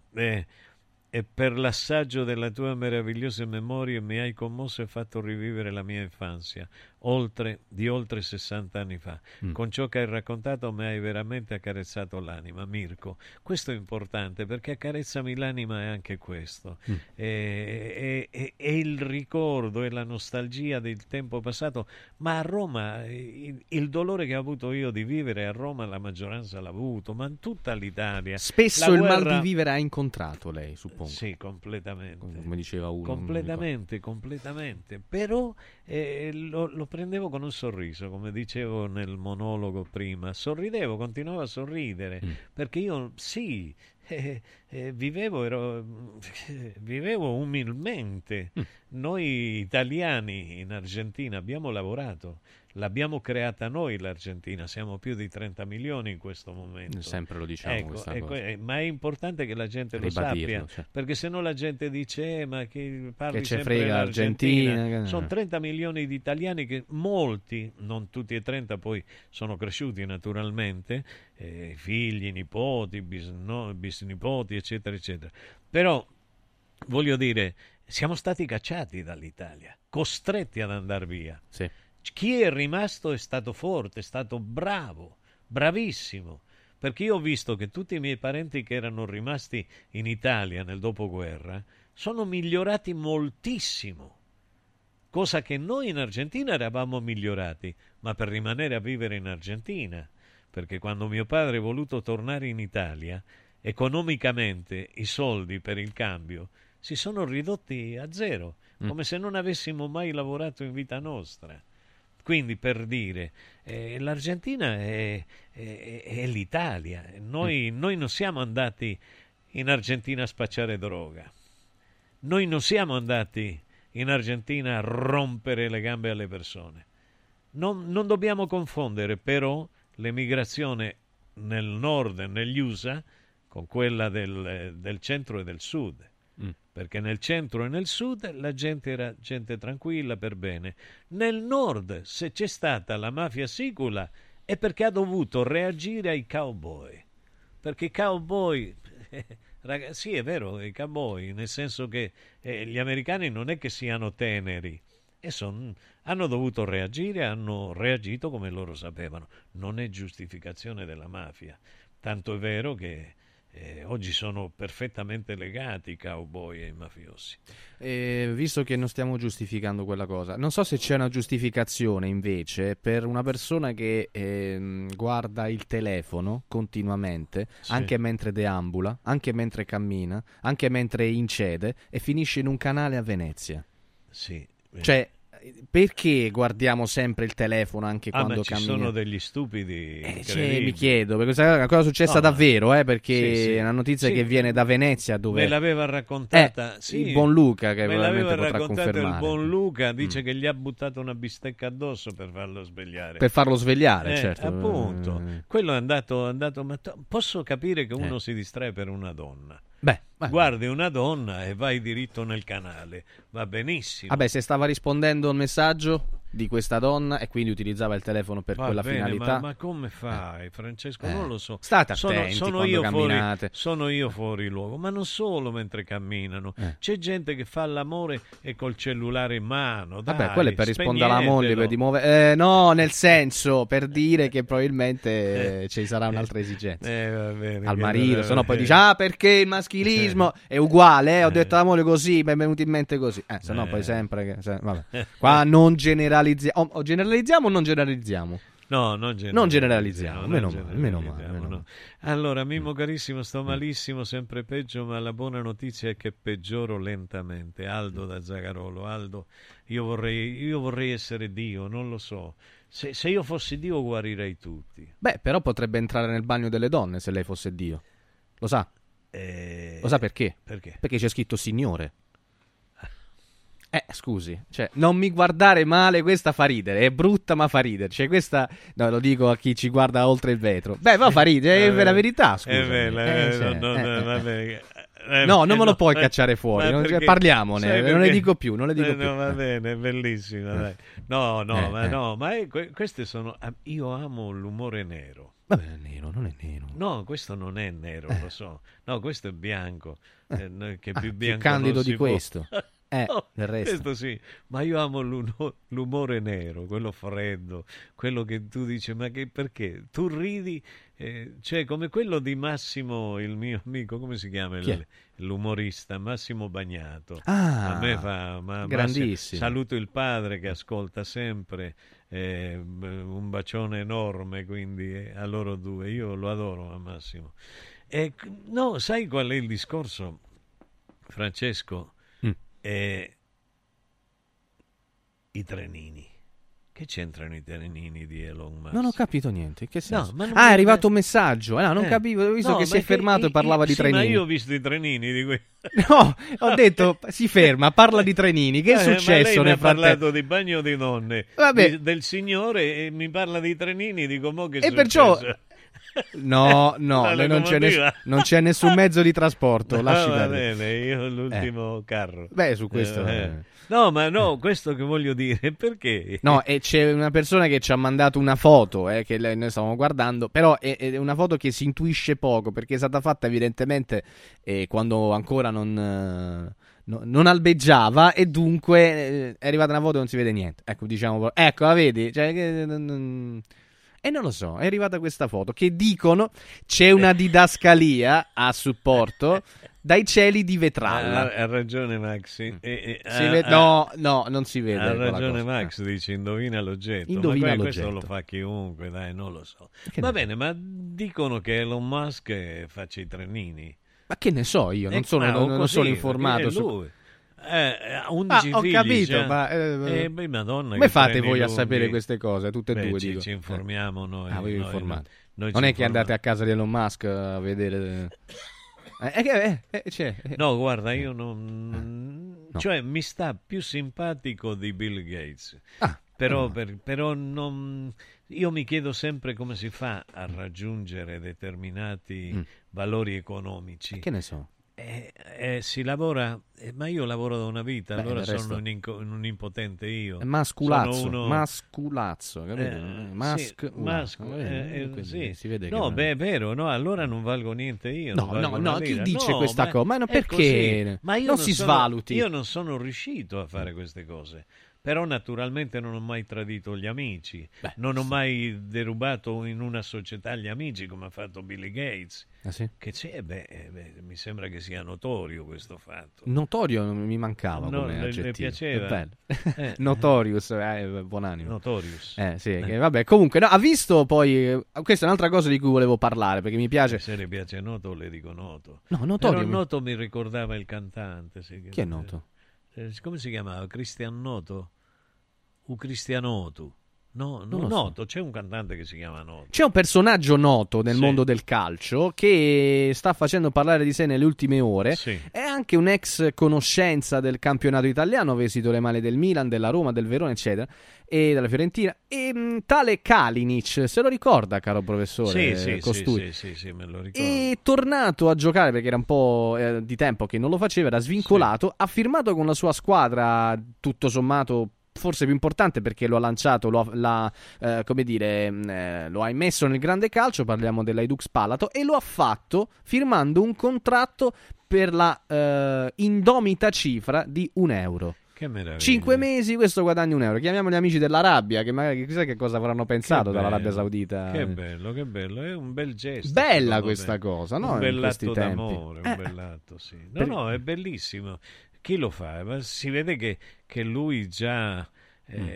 E per l'assaggio delle tue meravigliose memorie mi hai commosso e fatto rivivere la mia infanzia, oltre, di oltre 60 anni fa. Mm. Con ciò che hai raccontato mi hai veramente accarezzato l'anima, Mirko. Questo è importante perché accarezzami l'anima è anche questo. Mm. E, e- e il ricordo e la nostalgia del tempo passato, ma a Roma il, il dolore che ho avuto io di vivere a Roma la maggioranza l'ha avuto, ma in tutta l'Italia. Spesso La il mal guerra- di vivere ha incontrato lei, suppongo. Sì, completamente. Come diceva uno. Completamente, completamente. Però eh, lo, lo prendevo con un sorriso, come dicevo nel monologo prima. Sorridevo, continuavo a sorridere, Mm. perché io sì, eh, eh, vivevo, ero, vivevo umilmente. Mm. Noi italiani in Argentina abbiamo lavorato, l'abbiamo creata noi l'Argentina, siamo più di 30 milioni in questo momento. Sempre lo diciamo Ecco, e cosa. que- ma è importante che la gente lo sappia, certo. perché se no la gente dice "Eh, ma che parli Che sempre frega dell'Argentina". l'Argentina, che- Sono 30 milioni di italiani che molti, non tutti e 30 poi sono cresciuti naturalmente, eh, figli, nipoti, bisno- bisnipoti, eccetera, eccetera. Però voglio dire, siamo stati cacciati dall'Italia, costretti ad andare via. Sì. Chi è rimasto è stato forte, è stato bravo, bravissimo. Perché io ho visto che tutti i miei parenti che erano rimasti in Italia nel dopoguerra sono migliorati moltissimo. Cosa che noi in Argentina eravamo migliorati, ma per rimanere a vivere in Argentina. Perché quando mio padre è voluto tornare in Italia, economicamente i soldi per il cambio si sono ridotti a zero, Mm. come se non avessimo mai lavorato in vita nostra. Quindi per dire, eh, l'Argentina è, è- è l'Italia, noi, noi non siamo andati in Argentina a spacciare droga, noi non siamo andati in Argentina a rompere le gambe alle persone. Non, non dobbiamo confondere però l'emigrazione nel nord e negli USA con quella del, del centro e del sud. Perché nel centro e nel sud la gente era gente tranquilla per bene. Nel nord, se c'è stata la mafia sicula, è perché ha dovuto reagire ai cowboy. Perché i cowboy, raga- sì è vero, i cowboy, nel senso che eh, gli americani non è che siano teneri, e son- hanno dovuto reagire, hanno reagito come loro sapevano. Non è giustificazione della mafia. Tanto è vero che eh, oggi sono perfettamente legati i cowboy e i mafiosi. Eh, visto che non stiamo giustificando quella cosa, non so se c'è una giustificazione invece per una persona che ehm, guarda il telefono continuamente, Sì. anche mentre deambula, anche mentre cammina, anche mentre incede e finisce in un canale a Venezia. Sì. eh. Cioè, perché guardiamo sempre il telefono anche Ah, quando cammina? sono degli stupidi Eh, cioè, mi chiedo, perché questa è una cosa successa No, davvero, eh, perché Sì, sì. è una notizia Sì, che viene da Venezia dove... Me l'aveva raccontata Eh, il buon Luca che me probabilmente l'aveva potrà raccontato il. Mm. buon Luca dice che gli ha buttato una bistecca addosso per farlo svegliare Per farlo svegliare, Eh, certo. appunto Eh. quello è andato, andato ma posso capire che uno Eh. si distrae per una donna Beh, beh. guardi una donna e vai diritto nel canale va benissimo Vabbè, se stava rispondendo al messaggio... di questa donna e quindi utilizzava il telefono per Va quella bene, finalità. Ma, ma come fai, Francesco? Eh. Non lo so. State sono, attenti sono quando io camminate. Fuori, sono io fuori luogo, ma non solo mentre camminano. Eh. C'è gente che fa l'amore e col cellulare in mano. Vabbè, dai, quello è per rispondere alla moglie per spegnetelo. di muovere. Eh, no, nel senso, per dire che probabilmente eh, ci sarà un'altra esigenza. Eh, bene, Al marito, se no poi dice: Ah, perché il maschilismo è uguale? eh, Ho detto alla moglie così, mi è venuto in mente così. Eh, se no, poi Eh. sempre. Che, se- vabbè. Qua non generalizziamo. O, o generalizziamo o non generalizziamo? No, non generalizziamo. Non generalizziamo, non meno male, meno male, generalizziamo, meno no. male. Allora, Mimmo carissimo, sto malissimo, sempre peggio, ma la buona notizia è che peggioro lentamente. Aldo da Zagarolo, Aldo, io vorrei, io vorrei essere Dio, non lo so. Se, se io fossi Dio guarirei tutti. Beh, però potrebbe entrare nel bagno delle donne se lei fosse Dio. Lo sa? Eh, Lo sa perché? Perché? Perché c'è scritto Signore. Eh, scusi, cioè, non mi guardare male, questa fa ridere, è brutta ma fa ridere. Cioè, questa, no, lo dico a chi ci guarda oltre il vetro. Beh, ma fa ridere, è Eh, la verità, scusa. È vero, eh, no, no, no, vabbè. Eh, No, non me lo eh, puoi eh, cacciare fuori, ma non- perché- parliamone, sai non le perché? dico più, non le dico Eh, più. no, va bene, è bellissima, dai. No, no, Eh, ma eh. no, ma è- que- queste sono io amo l'umore nero. Vabbè, è nero, non è nero. No, questo non è nero, lo so. No, questo è bianco, Eh. eh, che Ah, più più bianco candido non di può. questo. Eh, No, del resto. Questo sì, ma io amo l'umore nero, quello freddo, quello che tu dici, ma che perché? Tu ridi, eh, cioè come quello di Massimo, il mio amico, come si chiama? Il- l'umorista Massimo Bagnato. Ah, a me fa ma- grandissimo. Massimo- saluto il padre che ascolta sempre. eh, un bacione enorme quindi eh, a loro due. Io lo adoro a Massimo. E, no, sai qual è il discorso, Francesco? Eh, I trenini. Che c'entrano i trenini di Elon Musk? Non ho capito niente. Che senso? non ah, è arrivato un messaggio. Eh, no, non Eh. capivo. Ho visto No, che si è fermato e parlava di sì, trenini. Ma io ho visto i trenini di quei... No, ho detto si ferma, parla di trenini. Che è Eh, successo mi nel ha frattempo? parlato di bagno di nonne, Vabbè. di- del signore e mi parla di trenini, dico mo che E è perciò- successo?" No, no, non, c'è ness- non c'è nessun mezzo di trasporto. Ah, lasci va perdere. bene, io ho l'ultimo carro. Beh, su questo- No, ma no, questo che voglio dire, perché? No, e c'è una persona che ci ha mandato una foto eh, che noi stavamo guardando, però è, è una foto che si intuisce poco perché è stata fatta evidentemente eh, quando ancora non, eh, no- non albeggiava e dunque eh, è arrivata una foto e non si vede niente. Ecco, diciamo, ecco, la vedi? Cioè, che- non- e non lo so, è arrivata questa foto che dicono c'è una didascalia a supporto dai cieli di Ha, vetralla. ha ragione Maxi. E- e- Si ha- ve- ha- no, no, non si vede. Ha ragione. Max, dice indovina l'oggetto. Indovina ma que- questo l'oggetto. lo fa chiunque, dai, non lo so. Che Va ne bene, ma dicono che Elon Musk eh, faccia i trenini. Ma che ne so io, non Eh, sono, non- o non così, sono informato è su... Eh, ha 11 Ah, ho figli, capito, cioè. ma, eh, Eh, beh, madonna, come fate voi a lunghi. sapere queste cose? Tutte e Beh, due, ci, dico. ci informiamo noi. Ah, voi vi noi- informate. noi non ci è che andate a casa di Elon Musk a vedere... Eh, eh, eh, eh, eh. No, guarda, io non... Cioè, mi sta più simpatico di Bill Gates. Ah, però, per- però non... Io mi chiedo sempre come si fa a raggiungere determinati Mm. valori economici. Che ne so? Eh, eh, si lavora, eh, ma io lavoro da una vita, Beh, allora sono un, inco- un impotente io. Masculazzo, uno- masculazzo, capito? Eh, Mask, sì, una. mask- Eh, eh, eh, quindi sì. si vede no, beh, è vero, no, allora non valgo niente io. No, no, no, chi dice No, questa cosa? Ma no, perché? Ma io Non non si sono- svaluti. Io non sono riuscito a fare queste cose. Però naturalmente non ho mai tradito gli amici, non ho mai derubato in una società gli amici come ha fatto Billy Gates. Ah, sì? Che c'è, beh, eh, beh, mi sembra che sia notorio questo fatto. Notorio mi mancava No, come le- le aggettivo. piaceva? È bello. Eh. Notorious, eh, buonanimo. Notorious. Eh, sì, Eh. vabbè, comunque, no, ha visto poi, eh, questa è un'altra cosa di cui volevo parlare, perché mi piace... Se le piace Noto, le dico Noto. No, Notorio Però Noto mi ricordava il cantante. sì, che- Chi è Noto? eh, come si chiamava? Cristian Noto? U Cristianotu? No, Non no lo so. Noto, c'è un cantante che si chiama Noto. C'è un personaggio noto nel Sì. mondo del calcio che sta facendo parlare di sé nelle ultime ore. Sì. È anche un ex conoscenza del campionato italiano, ha vestito le mani del Milan, della Roma, del Verona, eccetera, e della Fiorentina. E mh, tale Kalinic, se lo ricorda, caro professore sì, sì, Costui? sì, sì, sì, me lo ricordo. È tornato a giocare perché era un po' eh, di tempo che non lo faceva, era svincolato. Ha firmato con la sua squadra, tutto sommato forse più importante perché lo ha lanciato, lo ha, l'ha, eh, come dire, mh, eh, lo ha immesso nel grande calcio, parliamo dell'Aidux Palato, e lo ha fatto firmando un contratto per la eh, indomita cifra di un euro. Che meraviglia. Cinque mesi, questo guadagni un euro. Chiamiamo gli amici dell'Arabia, che magari chissà che cosa avranno pensato dall'Arabia Saudita. Che bello, che bello, è un bel gesto. Bella questa me. cosa, no? Un bell'atto d'amore, un Eh. bell'atto, sì. No, Per- no, è bellissimo. Chi lo fa? Ma si vede che, che lui già eh, Mm.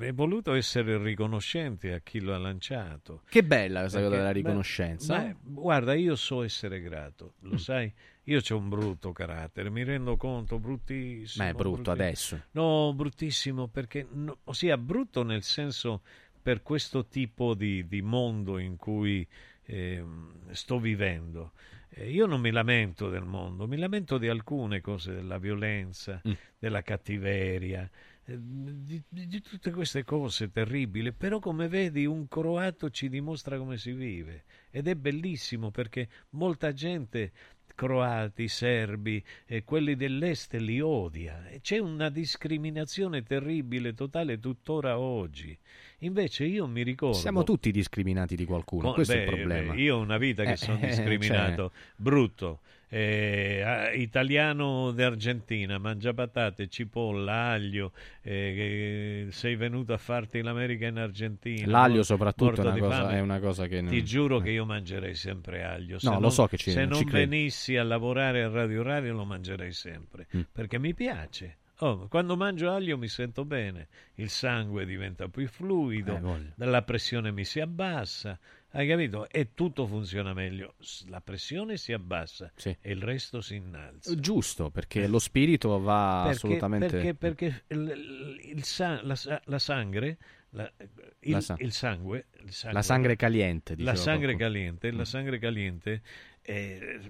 è, è voluto essere riconoscente a chi lo ha lanciato. Che bella questa cosa della ma- riconoscenza. ma- guarda, io so essere grato, Mm. lo sai? Io ho un brutto carattere, mi rendo conto, bruttissimo. Ma è brutto brutti- adesso. No, bruttissimo perché, no, ossia brutto nel senso per questo tipo di, di mondo in cui ehm, sto vivendo. Eh, io non mi lamento del mondo, mi lamento di alcune cose, della violenza, Mm. della cattiveria, eh, di, di- di tutte queste cose terribili, però come vedi un croato ci dimostra come si vive ed è bellissimo perché molta gente croati, serbi e quelli dell'est li odia c'è una discriminazione terribile, totale tuttora oggi. Invece io mi ricordo Siamo tutti discriminati di qualcuno, Mo- questo è beh, il problema. beh, io ho una vita che Eh, sono eh, discriminato, brutto. Eh, italiano d'Argentina, mangia patate, cipolla, aglio. eh, sei venuto a farti l'America in Argentina. L'aglio soprattutto è una cosa- fame. è una cosa che non- Ti giuro eh. che io mangerei sempre aglio. No, lo non- so che ci- Se ci non credo. venissi a lavorare a Radio Radio lo mangerei sempre, Mm. perché mi piace. Oh, quando mangio aglio mi sento bene, il sangue diventa più fluido, Eh, la pressione mi si abbassa, hai capito? E tutto funziona meglio. La pressione si abbassa Sì. e il resto si innalza. Giusto, perché lo spirito va Perché, assolutamente... perché, perché il, il sa- la, la sangue, la- il, La sa- il sangue, il sangue- La sangue caliente, la qualcuno. caliente, la Mm. sangue caliente eh,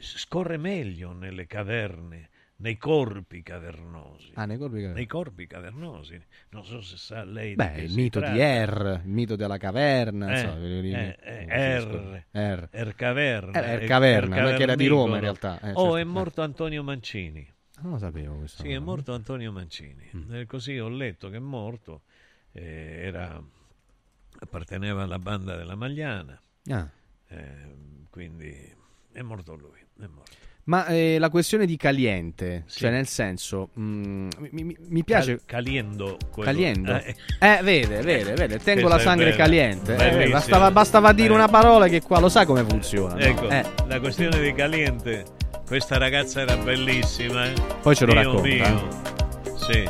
scorre meglio nelle caverne, nei corpi cavernosi. Ah, nei corpi cavernosi. Nei corpi cavernosi. Non so se sa lei di Beh, il mito di tratta. Er, il mito della caverna, Eh, insomma, quello lì- eh, eh, Er? Er. Er Caverna, Er- Er eh, Caverna, Er che era di Roma in realtà. eh, oh, certo. è morto Antonio Mancini. Non lo sapevo questo. Sì, è morto Antonio Mancini. Mm. Eh, così ho letto che è morto. eh, era, apparteneva alla banda della Magliana. Ah. eh, quindi è morto lui. È morto. Ma eh, la questione di caliente, Sì. cioè nel senso, mm, mi, mi- mi piace... Cal- caliendo. quello- Caliendo? Eh, Eh, vede, vede, vede, tengo Questa la bella. caliente. Eh, bastava, bastava dire Eh. una parola che qua lo sa come funziona. no? Ecco, Eh, la questione di caliente. Questa ragazza era bellissima. eh. Poi ce lo Dio racconta, mio. Sì.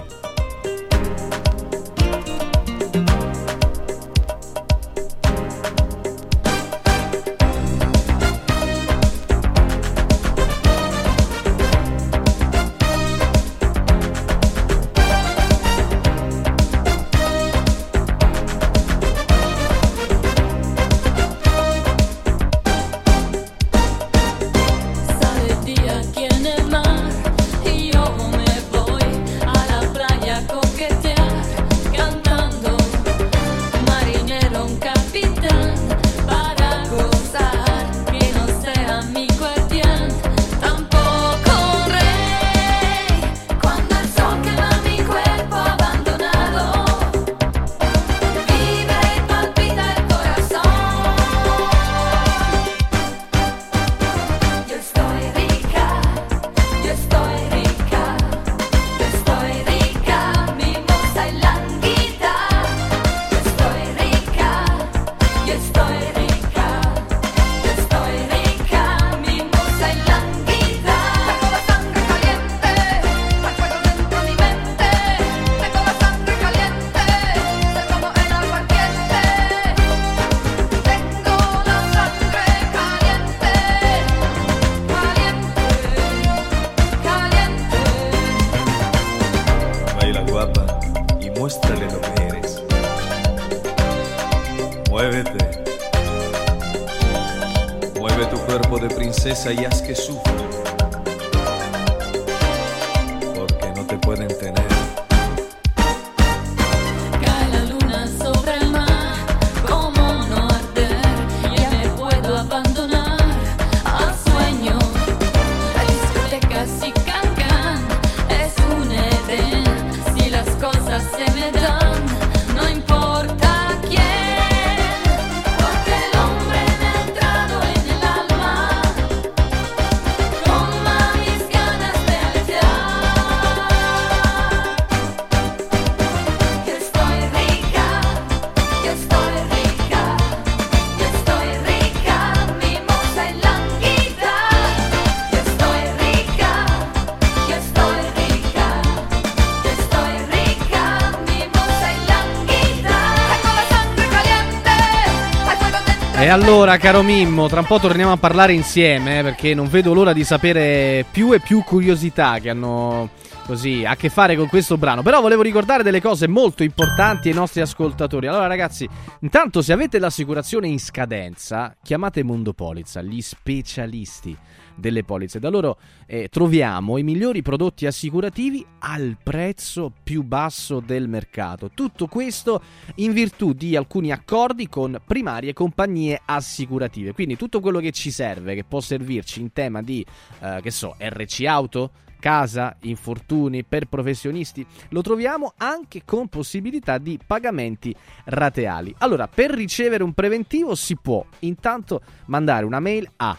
E allora, caro Mimmo, tra un po' torniamo a parlare insieme eh, perché non vedo l'ora di sapere più e più curiosità che hanno così a che fare con questo brano. Però volevo ricordare delle cose molto importanti ai nostri ascoltatori. Allora, ragazzi, intanto se avete l'assicurazione in scadenza, chiamate Mondo Polizza, gli specialisti delle polizze. Da loro eh, troviamo i migliori prodotti assicurativi al prezzo più basso del mercato. Tutto questo in virtù di alcuni accordi con primarie compagnie assicurative. Quindi tutto quello che ci serve, che può servirci in tema di, eh, che so, RC Auto, casa, infortuni per professionisti, lo troviamo anche con possibilità di pagamenti rateali. Allora, per ricevere un preventivo si può. Intanto mandare una mail a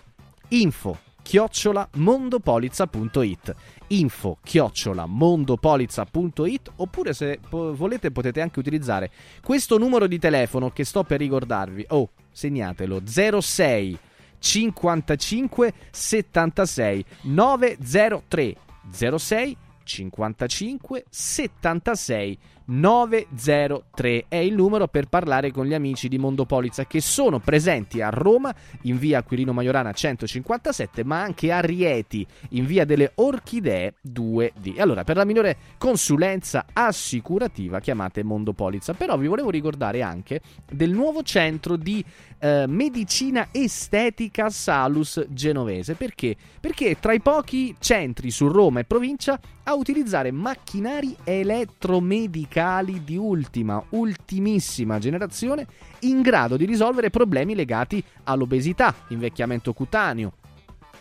info chiocciola mondopolizza.it info chiocciola mondopolizza.it oppure se po- volete potete anche utilizzare questo numero di telefono che sto per ricordarvi. Oh segnatelo. 06 55 76 903 06 55 76 903 è il numero per parlare con gli amici di Mondopolizza che sono presenti a Roma in via Quirino Maiorana 157 ma anche a Rieti in via delle Orchidee 2D allora per la migliore consulenza assicurativa chiamate Mondopolizza però vi volevo ricordare anche del nuovo centro di eh, medicina estetica Salus Genovese. Perché? Perché è tra i pochi centri su Roma e provincia a utilizzare macchinari elettromedicali di ultima, ultimissima generazione in grado di risolvere problemi legati all'obesità, invecchiamento cutaneo,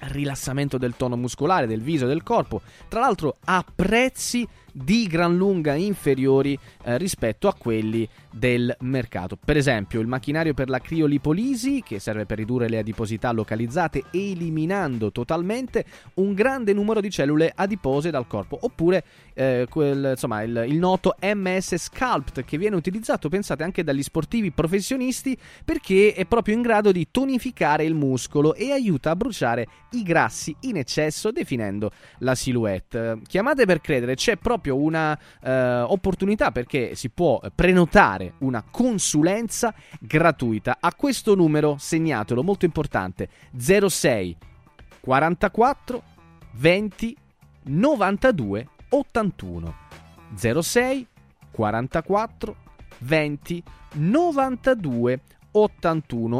rilassamento del tono muscolare del viso e del corpo, tra l'altro a prezzi di gran lunga inferiori eh, rispetto a quelli del mercato. Per esempio, il macchinario per la criolipolisi, che serve per ridurre le adiposità localizzate eliminando totalmente un grande numero di cellule adipose dal corpo, oppure eh, quel, insomma, il, il noto MS Sculpt che viene utilizzato, pensate, anche dagli sportivi professionisti perché è proprio in grado di tonificare il muscolo e aiuta a bruciare i grassi in eccesso definendo la silhouette. Chiamate per credere, c'è proprio una eh, opportunità perché si può prenotare una consulenza gratuita. A questo numero, segnatelo, molto importante, 06 44 20 92 81 06 44 20 92 81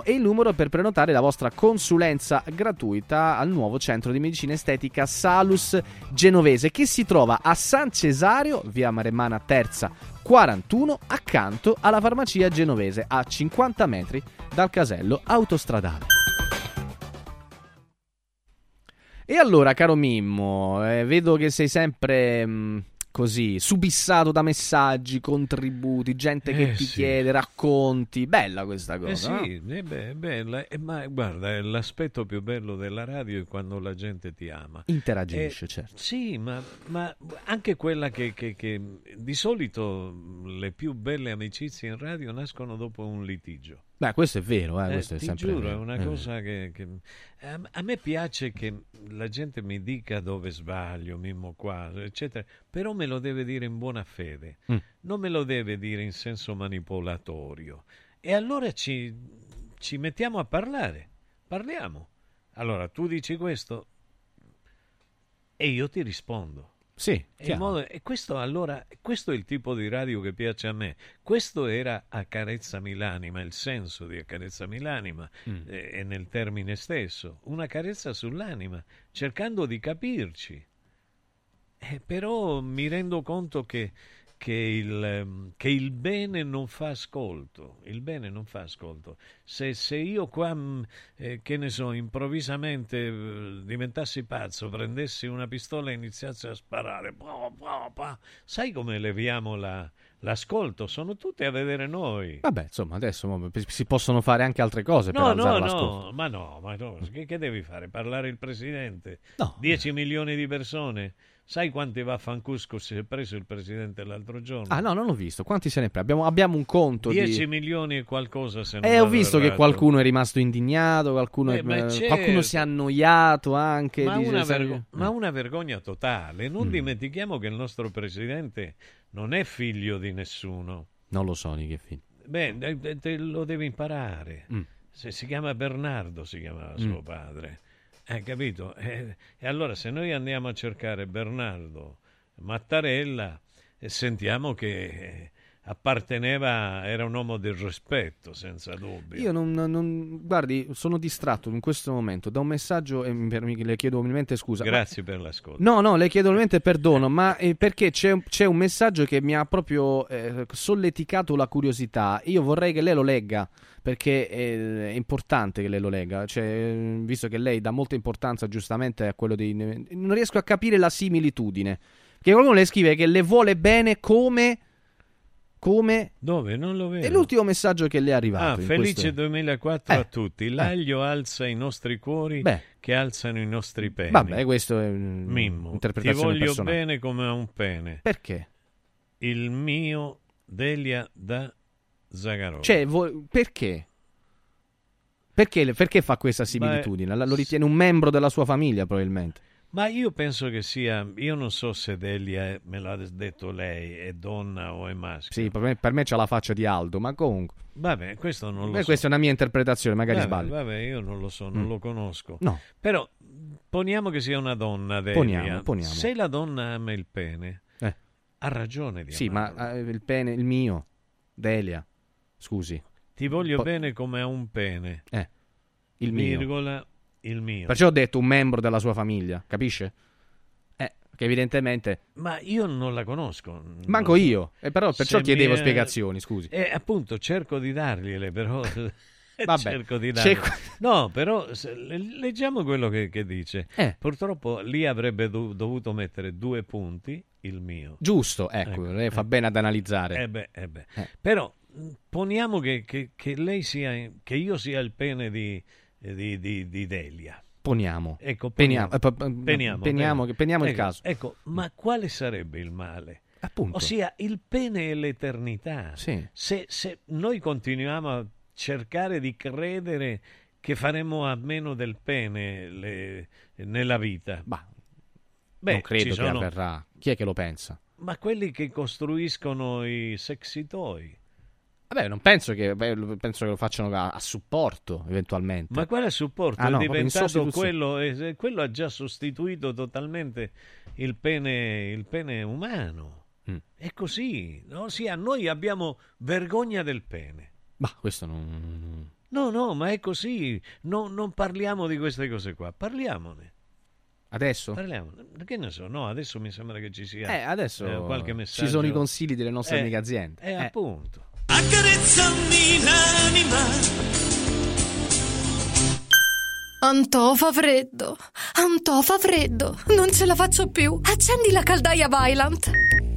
e il numero per prenotare la vostra consulenza gratuita al nuovo centro di medicina estetica Salus Genovese che si trova a San Cesario, via Maremmana Terza 41, accanto alla farmacia genovese a 50 metri dal casello autostradale. E allora, caro Mimmo, eh, vedo che sei sempre mh, così subissato da messaggi, contributi, gente che Eh, ti sì. chiede, racconti. Bella questa cosa. Eh sì, no? eh beh, è bella. Eh, ma guarda, è l'aspetto più bello della radio è quando la gente ti ama. Interagisce, Eh, certo. Sì, ma, ma anche quella che, che- che di solito le più belle amicizie in radio nascono dopo un litigio. Beh, questo è vero, eh, Eh, questo è ti sempre giuro, vero. è una Eh. cosa che, che- a, a me piace che la gente mi dica dove sbaglio, Mimmo qua, eccetera, però me lo deve dire in buona fede, Mm. non me lo deve dire in senso manipolatorio. E allora ci, ci mettiamo a parlare, parliamo. Allora, tu dici questo e io ti rispondo. Sì, E, modo- e questo allora, questo è il tipo di radio che piace a me. Questo era Accarezzami l'anima, il senso di Accarezzami l'anima Mm. eh, è nel termine stesso, una carezza sull'anima, cercando di capirci. Eh, però mi rendo conto che, che il, ehm, che il bene non fa ascolto. Il bene non fa ascolto. Se, se io qua, mh, eh, che ne so, improvvisamente eh, diventassi pazzo, prendessi una pistola e iniziassi a sparare, pa, pa, pa, sai come leviamo la- l'ascolto? Sono tutti a vedere noi. Vabbè, insomma, adesso si possono fare anche altre cose per No, no, alzare no, l'ascolto. ma no, ma no, che, che devi fare? Parlare il presidente? No. 10 milioni di persone? Sai quanti vaffancusco si è preso il presidente l'altro giorno? Ah, no, non l'ho visto. Quanti se ne pre- abbiamo, abbiamo un conto 10 di... milioni e qualcosa se non Eh, ho visto che errato. qualcuno è rimasto indignato, qualcuno, Eh, è- eh, certo. qualcuno si è annoiato anche. Ma una, vergo- ma una vergogna totale. Non Mm. dimentichiamo che il nostro presidente non è figlio di nessuno. Non lo so di che film. Beh, eh, te lo devi imparare. Mm. Se si chiama Bernardo, si chiamava Mm. suo padre. Hai capito? E, e allora se noi andiamo a cercare Bernardo Mattarella, eh, sentiamo che eh, apparteneva, era un uomo del rispetto, senza dubbio. Io non, non- guardi, sono distratto in questo momento da un messaggio e mi- le chiedo umilmente scusa. ma- Grazie per l'ascolto. No, no, le chiedo umilmente perdono, ma eh, perché c'è, c'è un messaggio che mi ha proprio eh, solleticato la curiosità. Io vorrei che lei lo legga, perché è, è importante che lei lo legga, cioè, visto che lei dà molta importanza giustamente a quello dei... Non riesco a capire la similitudine. Che qualcuno le scrive che le vuole bene come... Come... Dove? Non lo vedo. È l'ultimo messaggio che le è arrivato. Ah, felice questo- 2004 a Eh, tutti. L'aglio alza i nostri cuori Beh. che alzano i nostri peni. Vabbè, questo è un- Mimmo, ti un'interpretazione voglio personale. bene come a un pene. Perché? Il mio Delia da Zagarolo. Cioè, vo- perché? Perché, perché fa questa similitudine? La- Lo ritiene un membro della sua famiglia, probabilmente. Ma io penso che sia, io non so se Delia, è- me l'ha detto lei, è donna o è maschio. Sì, per me, per me c'ha la faccia di Aldo, ma comunque. Vabbè, questo non lo Beh, so. questa è una mia interpretazione, magari vabbè, sbaglio. Vabbè, io non lo so, non Mm. lo conosco. No. Però poniamo che sia una donna, Delia. Poniamo, poniamo. Se la donna ama il pene, Eh. ha ragione di Sì, amarlo. ma eh, il pene, il mio, Delia, scusi. Ti voglio Po- bene come a un pene. Eh, il mio. Virgola, il mio. Perciò ho detto un membro della sua famiglia, capisce? Eh, che evidentemente... Ma io non la conosco. Manco Non- io, e però perciò Se chiedevo mi è- spiegazioni, scusi. Eh, appunto, cerco di dargliele, però... Vabbè, cerco di c'è dargliele. No, però leggiamo quello che, che dice. Eh. Purtroppo lì avrebbe do- dovuto mettere due punti, il mio. Giusto, ecco, lei fa bene ad analizzare. Eh beh, eh beh. Eh. Però mh, poniamo che, che- che lei sia, che io sia il pene di, di, di- di Delia. Poniamo. Ecco, Peniamo, poniamo, eh, peniamo, peniamo peniamo il Ecco, caso. Ecco, ma quale sarebbe il male? Appunto. Ossia, il pene e l'eternità. Sì. Se, se noi continuiamo a cercare di credere che faremo a meno del pene le- nella vita, Bah, beh, non credo che sono- avverrà. Chi è che lo pensa? ma quelli che costruiscono i sexy toy. Vabbè, non penso che, beh, penso che lo facciano a, a supporto, eventualmente. Ma quale supporto? Ah, no, è diventato quello, eh, quello ha già sostituito totalmente il pene, il pene umano. Mm. È così, no? Ossia, noi abbiamo vergogna del pene. Ma questo non... No, no, ma è così. No- non parliamo di queste cose qua, parliamone. Adesso? Parliamo. Che ne so, no, adesso mi sembra che ci sia Eh, adesso eh, qualche messaggio. ci sono i consigli delle nostre Eh, amiche aziende. Eh, Eh. appunto. Accarezzami l'anima. Antò fa freddo. Antò fa freddo. Non ce la faccio più. Accendi la caldaia Vylant.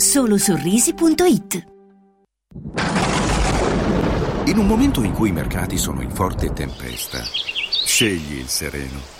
solosorrisi.it In un momento in cui i mercati sono in forte tempesta, scegli il sereno.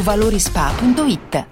valorispa.it.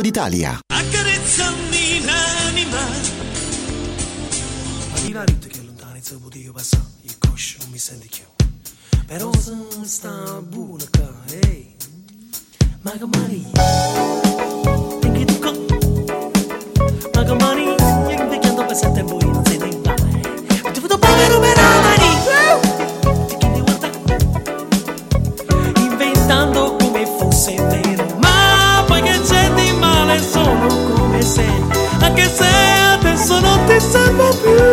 d'Italia. Accarezzami l'anima. Ma di la ritta che lontano se potevo passare Il coscio non mi sente più. Però se sta buona qua Ehi. Ma che mani? E che tu co Ma che mani? E che invecchiando per sette tempo io non sei dei male Ho dovuto povero per adesso non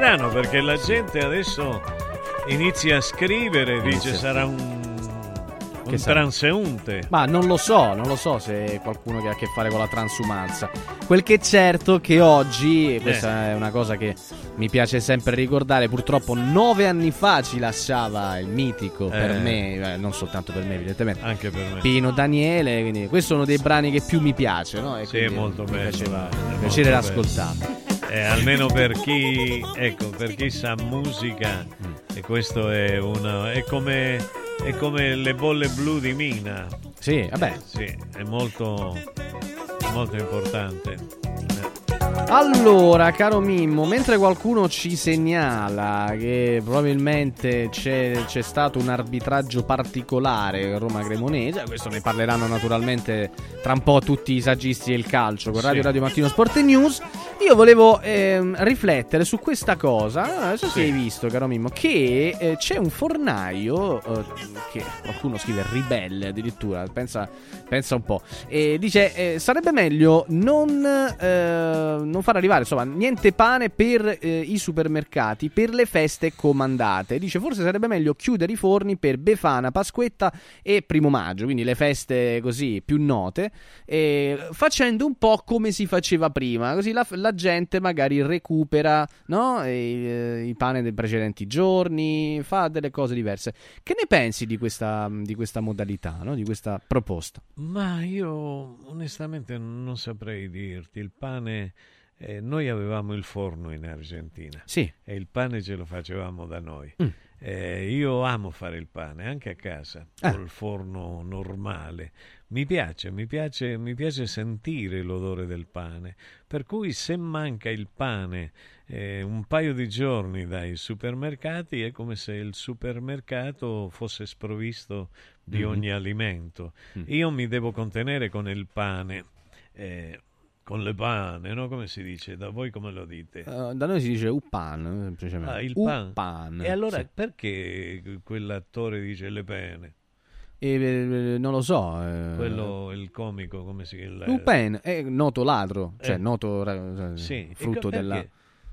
strano perché la gente adesso inizia a scrivere, dice sarà un Un transeunte. Ma non lo so, non lo so se è qualcuno che ha a che fare con la transumanza. Quel che è certo è che oggi, e questa è una cosa che mi piace sempre ricordare, purtroppo nove anni fa ci lasciava il mitico per Eh. me, eh, non soltanto per me evidentemente, Anche per me. Pino Daniele, quindi questi sono dei brani che più mi piace, no? E Sì, è molto mi bello. piaceva è piacere bello. Eh, almeno per chi, ecco, per chi sa musica, Mm. e questo è, una, è, come, è come le bolle blu di Mina. Sì, vabbè. Sì, è molto, molto importante. Allora, caro Mimmo, mentre qualcuno ci segnala che probabilmente c'è, c'è stato un arbitraggio particolare Roma-Cremonese, questo ne parleranno naturalmente tra un po' tutti i saggisti del calcio con Radio Sì. Radio Mattino Sport e News, io volevo ehm, riflettere su questa cosa, non so se Sì. hai visto, caro Mimmo, che eh, c'è un fornaio eh, che qualcuno scrive ribelle addirittura, pensa, pensa un po', e dice eh, sarebbe meglio non, eh, non far arrivare insomma niente pane per eh, i supermercati per le feste comandate. Dice forse sarebbe meglio chiudere i forni per Befana, Pasquetta e Primo Maggio, quindi le feste così più note, eh, facendo un po' come si faceva prima, così la, la gente magari recupera no, i, eh, i pane dei precedenti giorni, fa delle cose diverse. Che ne pensi di questa, di questa modalità, no? di questa proposta? Ma io onestamente non saprei dirti. Il pane, eh, noi avevamo il forno in Argentina Sì. e il pane ce lo facevamo da noi. Mm. Eh, io amo fare il pane anche a casa Ah. col forno normale. Mi piace, mi piace, mi piace sentire l'odore del pane. Per cui se manca il pane eh, un paio di giorni dai supermercati è come se il supermercato fosse sprovvisto di Mhm. ogni alimento. Mm. Io mi devo contenere con il pane. eh, con le pane, no? Come si dice? Da voi come lo dite? Eh, da noi si dice Upan, eh, semplicemente. Ah, il pan. Upan, E allora sì. perché quell'attore dice le pene? E, eh, non lo so. eh, Quello, il comico, come si chiama? Lupin è noto ladro, cioè Eh. noto ra- Sì, frutto della perché?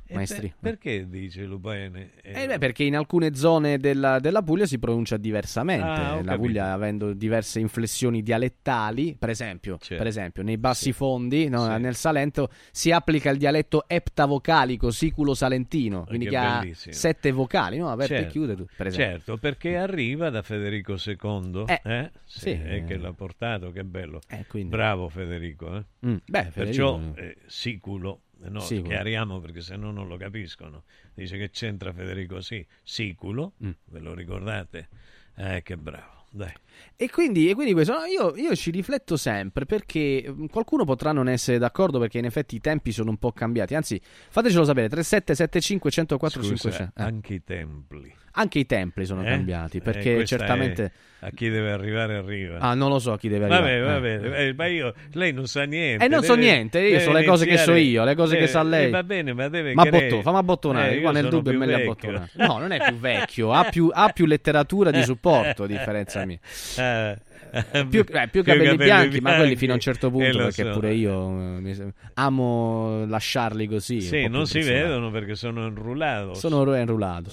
E maestria. per- perché dice Lupin? Eh beh, perché in alcune zone della, della Puglia si pronuncia diversamente. Ah, la capito. Puglia avendo diverse inflessioni dialettali, per esempio, Certo. per esempio nei bassi fondi, no, Sì. nel Salento, si applica il dialetto eptavocalico siculo-salentino, quindi che che ha sette vocali, no? aperte e Certo. chiude, tu, per. Certo, perché arriva da Federico II, Eh, eh? Sì, sì, eh, eh. che l'ha portato, che bello. Bravo Federico. eh. Mm, beh, Perciò, Federico- eh, siculo, eh, no, Siculo. chiariamo perché se no non lo capiscono. Dice che c'entra Federico, sì, siculo, Mm. ve lo ricordate? Eh, che bravo, dai. E quindi, e quindi questo, no, io, io ci rifletto sempre perché mh, qualcuno potrà non essere d'accordo perché in effetti i tempi sono un po' cambiati. Anzi, fatecelo sapere: 3775 104 Scusa, 500. Eh, anche i templi. Anche i templi sono Eh? cambiati Eh, perché questa certamente. è- a chi deve arrivare arriva. Ah, non lo so chi deve arrivare. vabbè, eh, ma io, lei non sa niente. Eh, non so deve- niente, io so le cose che so iniziare- io, le cose che eh, sa lei. eh, va bene, ma deve Ma botto, fammi abbottonare, Eh, qua nel dubbio è più meglio vecchio. abbottonare. No, non è più vecchio, ha più, ha più letteratura di supporto, a differenza mia. Eh, Più, eh, più capelli, bianchi, ma quelli fino a un certo eh, punto, perché so. pure io eh, amo lasciarli così. Sì, non più si vedono perché sono enrullados. Sono enrullato.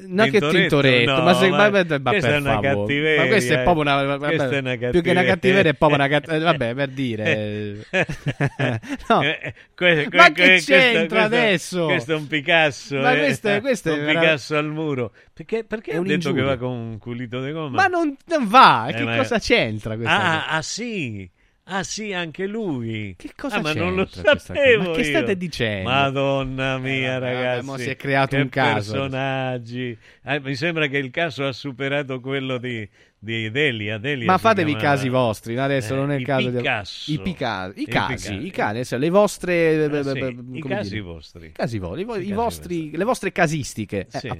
Eh, No, che Tintoretto? tintoretto, No, ma, se, ma ma, ma- questa è una favore. cattiveria, Ma questa è eh. proprio una, vabbè, Questa è una più che una cattiveria. cattiveria è proprio una cattiveria. Vabbè, per dire. no. Eh, que- que- Ma che questo- c'entra questo- adesso? Questo è un Picasso. Ma eh. questo è- questo è un vera- Picasso al muro. Perché, perché È ha detto che va con un culito di gomma? Ma non, non va, Eh, che cosa c'entra questa Ah, ah, sì. Ah sì, anche lui. Che cosa ah, ma non lo sapevo Ma che state dicendo? Madonna mia, Eh, vabbè, ragazzi. mo si è creato un caso. personaggi. Eh, mi sembra che il caso ha superato quello di, di Delia. Delia Ma fatevi i casi vostri, adesso Eh, non è il caso Picasso. di i, pica- i I casi, i casi, le vostre Ah, sì, i casi dire? vostri. I casi vo- i vo- casi vostri, le vostre casistiche. Eh, Sì. Eh.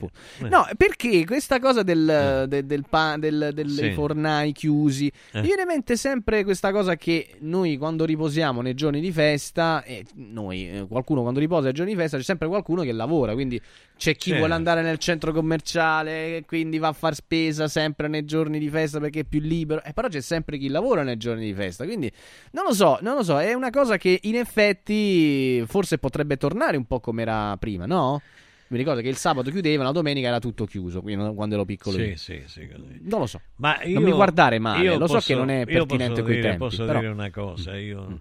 No, perché questa cosa del, de- del, pa- del- del- Sì. dei fornai chiusi, Eh. mi viene in mente sempre questa cosa che noi quando riposiamo nei giorni di festa, e noi, eh, qualcuno quando riposa nei giorni di festa, c'è sempre qualcuno che lavora, quindi c'è chi Certo. vuole andare nel centro commerciale, quindi va a far spesa sempre nei giorni di festa perché è più libero, e però c'è sempre chi lavora nei giorni di festa, quindi non lo so, non lo so, è una cosa che in effetti forse potrebbe tornare un po' come era prima, no? Mi ricordo che il sabato chiudevano, la domenica era tutto chiuso, quindi quando ero piccolo Sì, io. sì, sì, così. Non lo so. Ma io, non mi guardare male, lo so posso- che non è pertinente dire, tempi, Posso però- dire una cosa, io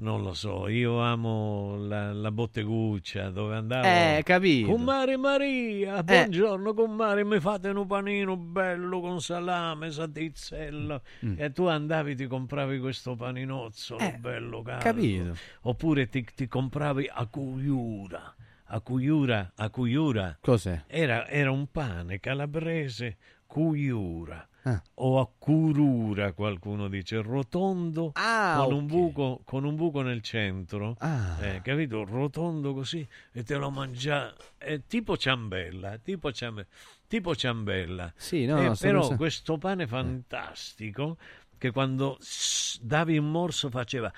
non lo so, io amo la, la botteguccia dove andavo. Eh, capito. Con Mare Maria, buongiorno con Mare, mi fate un panino bello con salame, satizzella. Mm. E tu andavi, ti compravi questo paninozzolo Eh, bello caldo. capito. Oppure ti, ti compravi a cuiura. A cuiura, a cuiura. Cos'è? Era, era un pane calabrese cuiura Ah. o a curura, qualcuno dice, rotondo Ah, con, un ok. buco, con un buco nel centro, Ah. eh, capito? Rotondo così e te lo mangia è tipo ciambella, tipo ciambella. Tipo ciambella. Sì, no, Eh, no, però pensando- questo pane fantastico che quando davi un morso faceva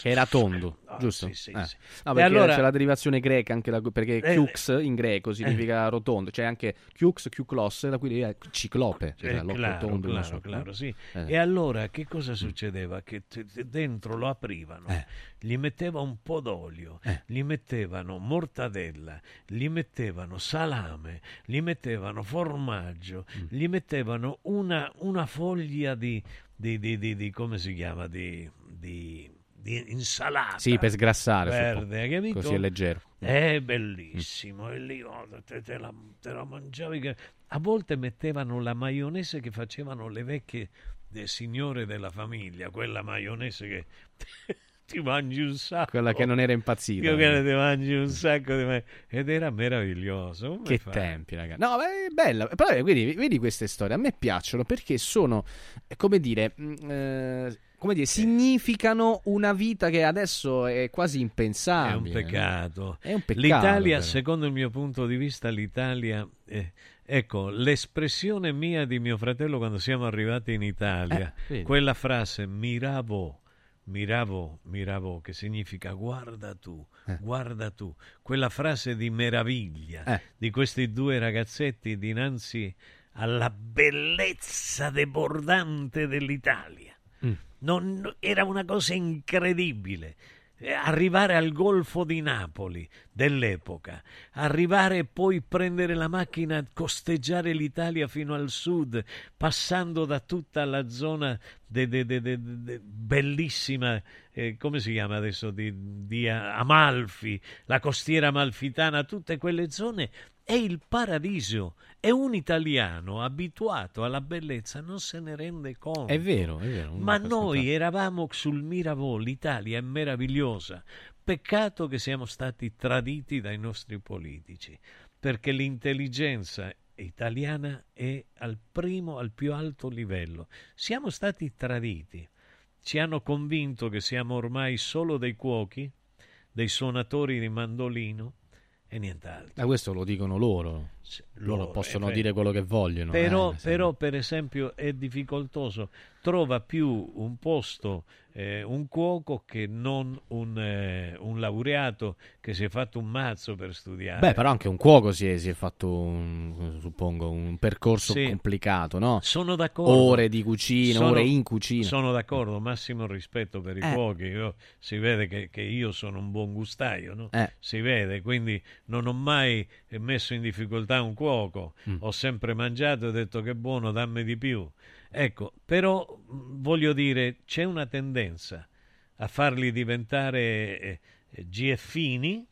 Che era tondo, Ah, giusto? sì, sì, Eh. sì. No, perché allora- c'è la derivazione greca anche la- perché Eh, Kyux in greco significa rotondo, c'è anche Kyux, Kyklos, da cui è ciclope, cioè Eh, claro, tondo, claro, so, claro, no? sì. Eh. E allora che cosa succedeva? Che t- t- dentro lo aprivano, Eh. gli metteva un po' d'olio, gli mettevano mortadella, gli mettevano salame, gli mettevano formaggio, Mm. gli mettevano una, una foglia di, di, di- di- di- come si chiama? Di, di- di insalata. Sì, per sgrassare, Verde, hai capito? così è leggero. È bellissimo, e lì oh, te, te la, te la mangiavi. che- A volte mettevano la maionese che facevano le vecchie eh, signore della famiglia, quella maionese che ti mangi un sacco. Quella che non era impazzita. Io che ti mangi un sacco di ma- ed era meraviglioso. Come Che fai? tempi, ragazzi. No, beh, è bella. Però eh, vedi, vedi queste storie, a me piacciono perché sono, eh, come dire, eh, come dire, significano una vita che adesso è quasi È impensabile. un peccato. È un peccato. L'Italia, però. secondo il mio punto di vista, l'Italia... eh, ecco, l'espressione mia di mio fratello quando siamo arrivati in Italia, Eh, quella frase miravo, miravo, miravo, che significa guarda tu, guarda tu, quella frase di meraviglia Eh. di questi due ragazzetti dinanzi alla bellezza debordante dell'Italia. Mm. Non- era una cosa incredibile. Eh, Arrivare al Golfo di Napoli dell'epoca, arrivare e poi prendere la macchina, costeggiare l'Italia fino al sud, passando da tutta la zona de- de- de- bellissima, eh, come si chiama adesso, di, di Amalfi, la costiera amalfitana, tutte quelle zone, è il paradiso. E un italiano abituato alla bellezza non se ne rende conto. È vero, è vero. Ma noi eravamo sul Mirabeau, l'Italia è meravigliosa. Peccato che siamo stati traditi dai nostri politici, perché l'intelligenza italiana è al primo, al più alto livello. Siamo stati traditi. Ci hanno convinto che siamo ormai solo dei cuochi, dei suonatori di mandolino e nient'altro. Ma questo lo dicono loro. Loro, loro, possono eh, dire quello che vogliono. Però, eh, però, per esempio, è difficoltoso. Trova più un posto, eh, un cuoco, che non un, eh, un laureato che si è fatto un mazzo per studiare. Beh, però anche un cuoco si è, si è fatto, un, suppongo, un percorso Sì. complicato, no? Sono d'accordo. Ore di cucina, Sono- ore in cucina. Sono d'accordo, massimo rispetto per i Eh. cuochi. Io- si vede che, che io sono un buon gustaio, no? Eh. Si vede, quindi non ho mai messo in difficoltà un cuoco. Mm. Ho sempre mangiato e ho detto che buono, dammi di più. Ecco, però voglio dire, c'è una tendenza a farli diventare eh, eh, GFini.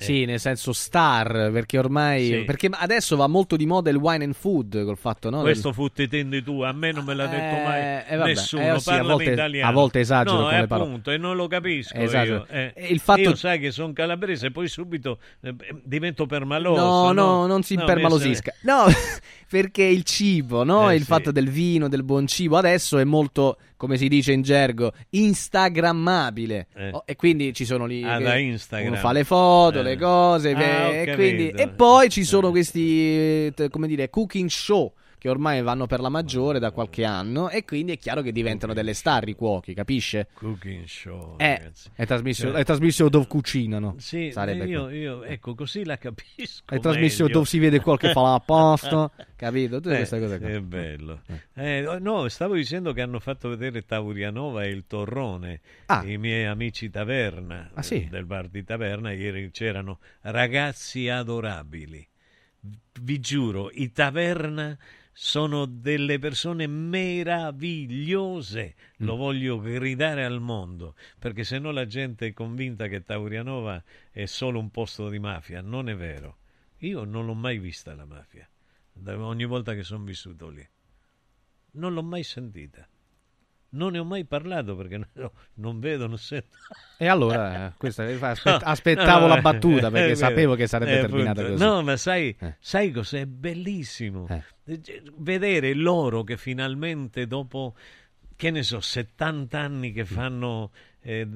Sì, nel senso star, perché ormai... Sì. Perché adesso va molto di moda il wine and food, col fatto, no? Questo fu te tendi tu, a me non me l'ha detto Eh, mai eh, vabbè, nessuno. eh, sì, a volte- italiano. a volte esagero no, con eh, le parole. appunto, e non lo capisco. Esagero. Io, eh. Il fatto- Io sai che sono calabrese, poi subito eh, divento permaloso. No, no, no, non si No, impermalosisca. No, perché il cibo, no? Eh, il sì. fatto del vino, del buon cibo, adesso è molto, come si dice in gergo, instagrammabile. Eh. Oh, e quindi ci sono lì... Ah, da Instagram. Uno fa le foto, Eh. le cose, Ah, e, quindi- e poi ci sono questi, eh, come dire, cooking show che ormai vanno per la maggiore da qualche anno e quindi è chiaro che diventano delle star i cuochi, capisce? Cooking show, Eh, è trasmissione, Cioè- è trasmissione dove cucinano. Sì, io, io, ecco, così la capisco. È trasmissione dove si vede quel che fa la posta, capito? Tutte Eh, queste cose qua. È bello. Eh, no, stavo dicendo che hanno fatto vedere Taurianova e il Torrone, Ah. i miei amici taverna, Ah, sì? eh, del bar di taverna, ieri c'erano ragazzi adorabili. Vi giuro, i taverna sono delle persone meravigliose, lo voglio gridare al mondo, perché se no la gente è convinta che Taurianova è solo un posto di mafia, non è vero. Io non l'ho mai vista la mafia, da- ogni volta che sono vissuto lì. Non l'ho mai sentita. Non ne ho mai parlato perché no- non vedo, non sento. E allora, eh, questa- aspett- aspettavo la battuta, perché è vero. sapevo che sarebbe Eh, terminata appunto. così. No, ma sai, Eh. sai cos'è bellissimo? Eh, Vedere loro che finalmente dopo, che ne so, 70 anni che fanno... eh,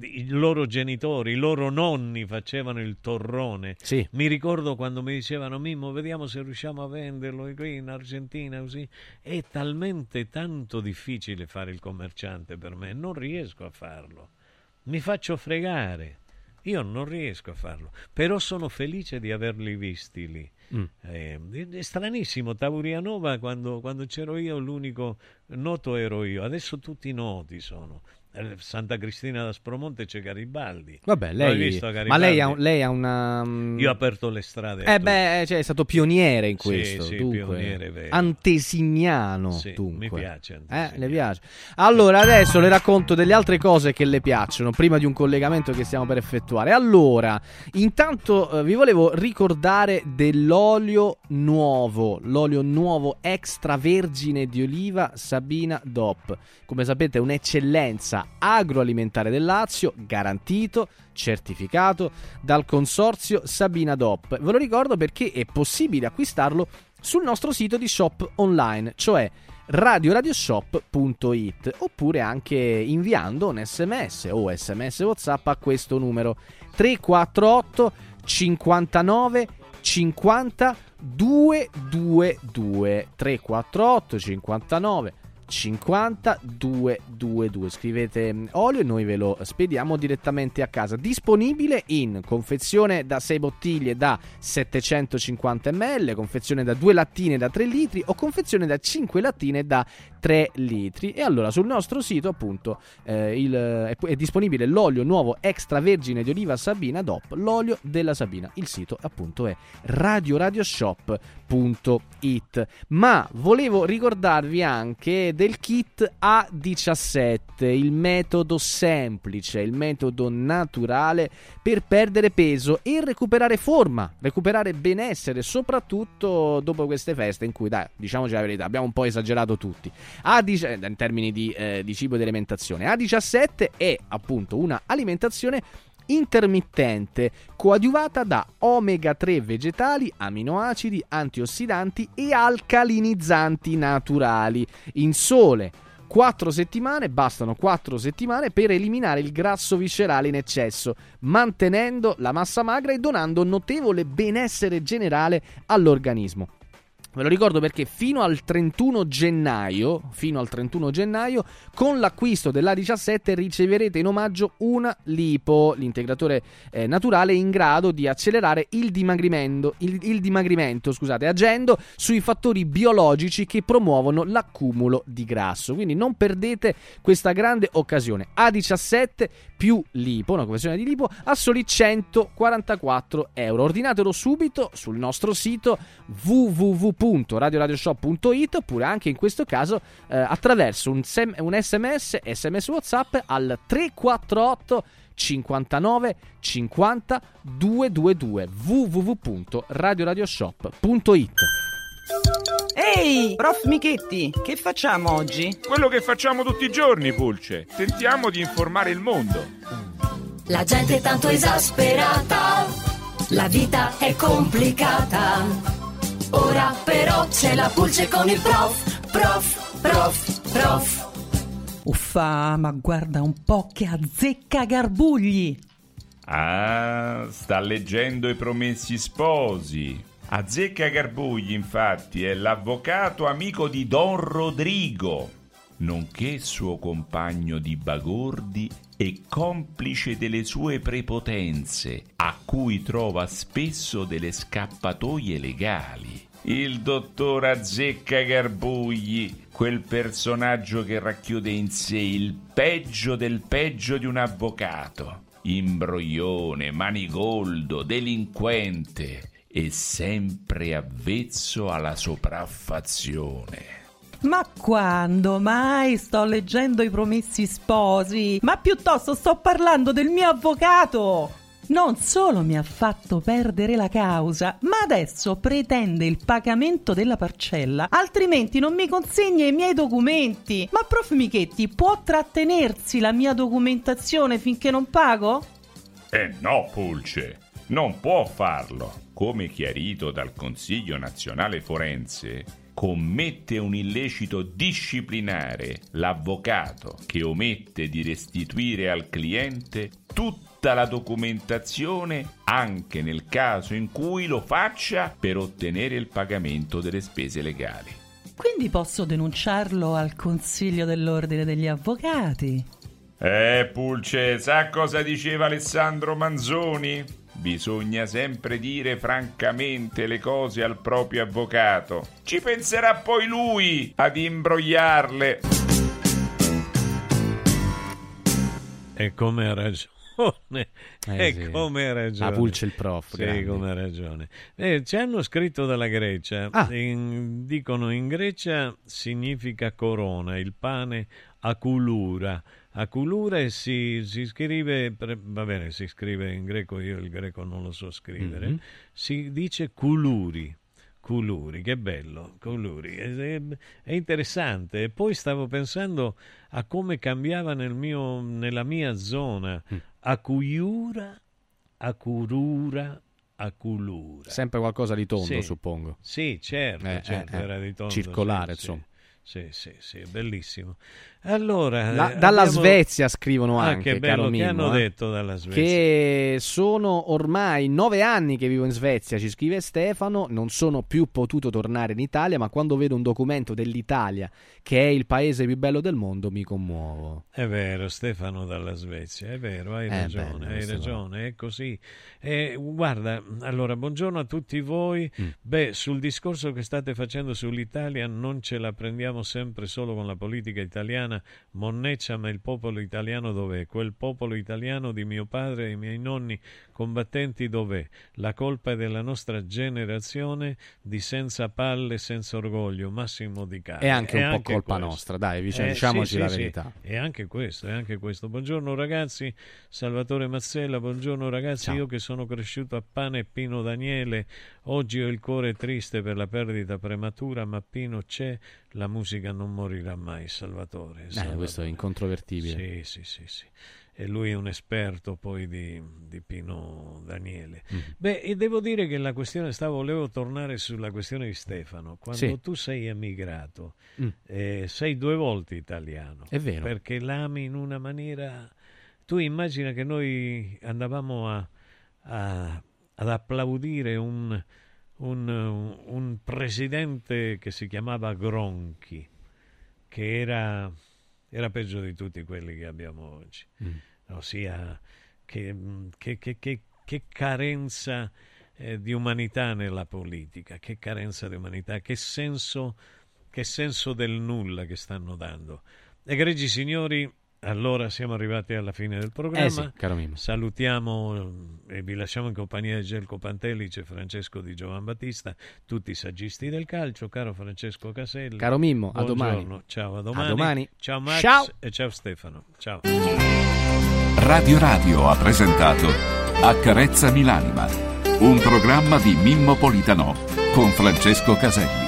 I loro genitori, i loro nonni facevano il torrone. Sì. Mi ricordo quando mi dicevano: Mimmo, vediamo se riusciamo a venderlo qui in Argentina. Così è talmente tanto difficile fare il commerciante per me, non riesco a farlo. Mi faccio fregare. Io non riesco a farlo, però sono felice di averli visti lì. Mm. Eh, è stranissimo, Taurianova quando, quando c'ero io l'unico noto ero io, adesso tutti noti sono. Eh, Santa Cristina da Spromonte c'è Garibaldi. Vabbè, lei, visto Garibaldi? ma lei ha, lei ha una... mm, Io ho aperto le strade. Eh beh, cioè, è stato pioniere in Sì, questo, sì, dunque. pioniere, vero. Antesignano, Sì, dunque. mi piace Eh, le piace. Allora, adesso le racconto delle altre cose che le piacciono, prima di un collegamento che stiamo per effettuare. Allora, intanto eh, vi volevo ricordare dell'olio nuovo, l'olio nuovo extravergine di oliva Sabina DOP. Come sapete è un'eccellenza agroalimentare del Lazio, garantito, certificato dal consorzio Sabina DOP. Ve lo ricordo perché è possibile acquistarlo sul nostro sito di shop online, cioè radioradioshop.it oppure anche inviando un sms o sms whatsapp a questo numero 348 59 50 222 348 59 50 222 scrivete mm, olio e noi ve lo spediamo direttamente a casa. Disponibile in confezione da 6 bottiglie da 750 ml confezione da 2 lattine da 3 litri o confezione da 5 lattine da 3 litri. E allora sul nostro sito appunto eh, il- è, è disponibile l'olio nuovo extravergine di oliva Sabina DOP l'olio della Sabina. Il sito appunto è radioradioshop.it ma volevo ricordarvi anche del kit A17 il metodo semplice il metodo naturale per perdere peso e recuperare forma recuperare benessere soprattutto dopo queste feste in cui dai diciamoci la verità abbiamo un po' esagerato tutti. A10 in termini di, eh, di cibo e di alimentazione A17 è appunto una alimentazione intermittente coadiuvata da omega 3 vegetali, aminoacidi, antiossidanti e alcalinizzanti naturali. In sole 4 settimane, bastano 4 settimane per eliminare il grasso viscerale in eccesso, mantenendo la massa magra e donando notevole benessere generale all'organismo. Ve lo ricordo perché fino al 31 gennaio, fino al 31 gennaio, con l'acquisto dell'A17 riceverete in omaggio una lipo, l'integratore eh, naturale in grado di accelerare il dimagrimento, il, il dimagrimento, scusate, agendo sui fattori biologici che promuovono l'accumulo di grasso. Quindi non perdete questa grande occasione. A17 più lipo, una conversione di lipo, a soli 144 euro. Ordinatelo subito sul nostro sito www.radioradioshop.it oppure anche in questo caso eh, attraverso un, sem- un sms, sms whatsapp al 348 59 50 222 www.radioradioshop.it Ehi, prof Michetti, che facciamo oggi? Quello che facciamo tutti i giorni, Pulce. Tentiamo di informare il mondo. La gente è tanto esasperata, la vita è complicata. Ora però c'è la pulce con il prof, prof, prof, prof. Uffa, ma guarda un po' che azzecca garbugli. Ah, sta leggendo i promessi sposi. Azzecca Garbugli, infatti, è l'avvocato amico di Don Rodrigo, nonché suo compagno di bagordi e complice delle sue prepotenze, a cui trova spesso delle scappatoie legali. il dottor Azzecca Garbugli, quel personaggio che racchiude in sé il peggio del peggio di un avvocato. Imbroglione, manigoldo, delinquente e sempre avvezzo alla sopraffazione. Ma quando mai sto leggendo i promessi sposi? Ma piuttosto sto parlando del mio avvocato! Non solo mi ha fatto perdere la causa, ma adesso pretende il pagamento della parcella, altrimenti non mi consegna i miei documenti. Ma prof Michetti, può trattenersi la mia documentazione finché non pago? Eh no, Pulce, non può farlo. Come chiarito dal Consiglio nazionale forense, commette un illecito disciplinare l'avvocato che omette di restituire al cliente tutta la documentazione anche nel caso in cui lo faccia per ottenere il pagamento delle spese legali. Quindi posso denunciarlo al Consiglio dell'Ordine degli Avvocati? Eh, Pulce, sa cosa diceva Alessandro Manzoni? Bisogna sempre dire francamente le cose al proprio avvocato. Ci penserà poi lui ad imbrogliarle. E come ha ragione. Eh e sì. come ha ragione. Ah, Pulce il prof, Sì, come ha ragione. Eh, ci hanno scritto dalla Grecia. Ah. In- dicono in Grecia significa corona, il pane aculura. Aculura e si, si scrive, va bene, si scrive in greco, io il greco non lo so scrivere. Mhm. Si dice culuri. Culuri, che bello, culuri. È, è- interessante. E poi stavo pensando a come cambiava nel mio, nella mia zona. Mm. Acuiura, acurura, aculura. Sempre qualcosa di tondo, Sì. suppongo. Sì, certo, Eh, certo, eh, eh. era di tondo. Circolare, sì, insomma. Sì, sì, sì, bellissimo. Allora, La- eh, dalla abbiamo- Svezia scrivono Ah, anche, che bello, che Mimmo, hanno eh. detto dalla Svezia? Che sono ormai nove anni che vivo in Svezia, ci scrive Stefano, non sono più potuto tornare in Italia, ma quando vedo un documento dell'Italia, che è il paese più bello del mondo, mi commuovo. È vero, Stefano dalla Svezia, è vero, hai Eh, ragione, bello hai ragione, è così. Eh, guarda, allora, buongiorno a tutti voi. Mm. Beh, sul discorso che state facendo sull'Italia non ce la prendiamo sempre solo con la politica italiana. Monneccia, ma il popolo italiano dov'è? Quel popolo italiano di mio padre e i miei nonni combattenti dov'è? La colpa è della nostra generazione di senza palle, senza orgoglio, Massimo Di Caro. È anche E un po' colpa questo. nostra, dai, dic- Eh, diciamoci sì, sì, la sì. verità. E anche questo, è anche questo. Buongiorno ragazzi, Salvatore Mazzella, buongiorno ragazzi, io che sono cresciuto a Pane e Pino Daniele, oggi ho il cuore triste per la perdita prematura, ma Pino c'è, la musica non morirà mai, Salvatore. Eh, Salvatore. questo è incontrovertibile. Sì, sì, sì, sì. E lui è un esperto poi di, di Pino Daniele. Mm. Beh, e devo dire che la questione, stavo, volevo tornare sulla questione di Stefano. Quando Sì. tu sei emigrato, Mm. eh, sei due volte italiano. È vero. Perché l'ami in una maniera... Tu immagina che noi andavamo a, a- ad applaudire un, un, un presidente che si chiamava Gronchi, che era, era peggio di tutti quelli che abbiamo oggi. Mm. Ossia, che, che- che- che- che carenza eh, di umanità nella politica, che carenza di umanità, che senso, che senso del nulla che stanno dando. Egregi signori, allora siamo arrivati alla fine del programma. Eh sì. Salutiamo eh, e vi lasciamo in compagnia di Gelco Pantelice, Francesco Di Giovan Battista, tutti i saggisti del calcio, caro Francesco Caselli. Caro Mimmo, a domani. Ciao, a A domani. domani. Ciao Max Ciao. e ciao Stefano. Ciao. Radio Radio ha presentato Accarezzami l'anima, un programma di Mimmo Politano con Francesco Caselli.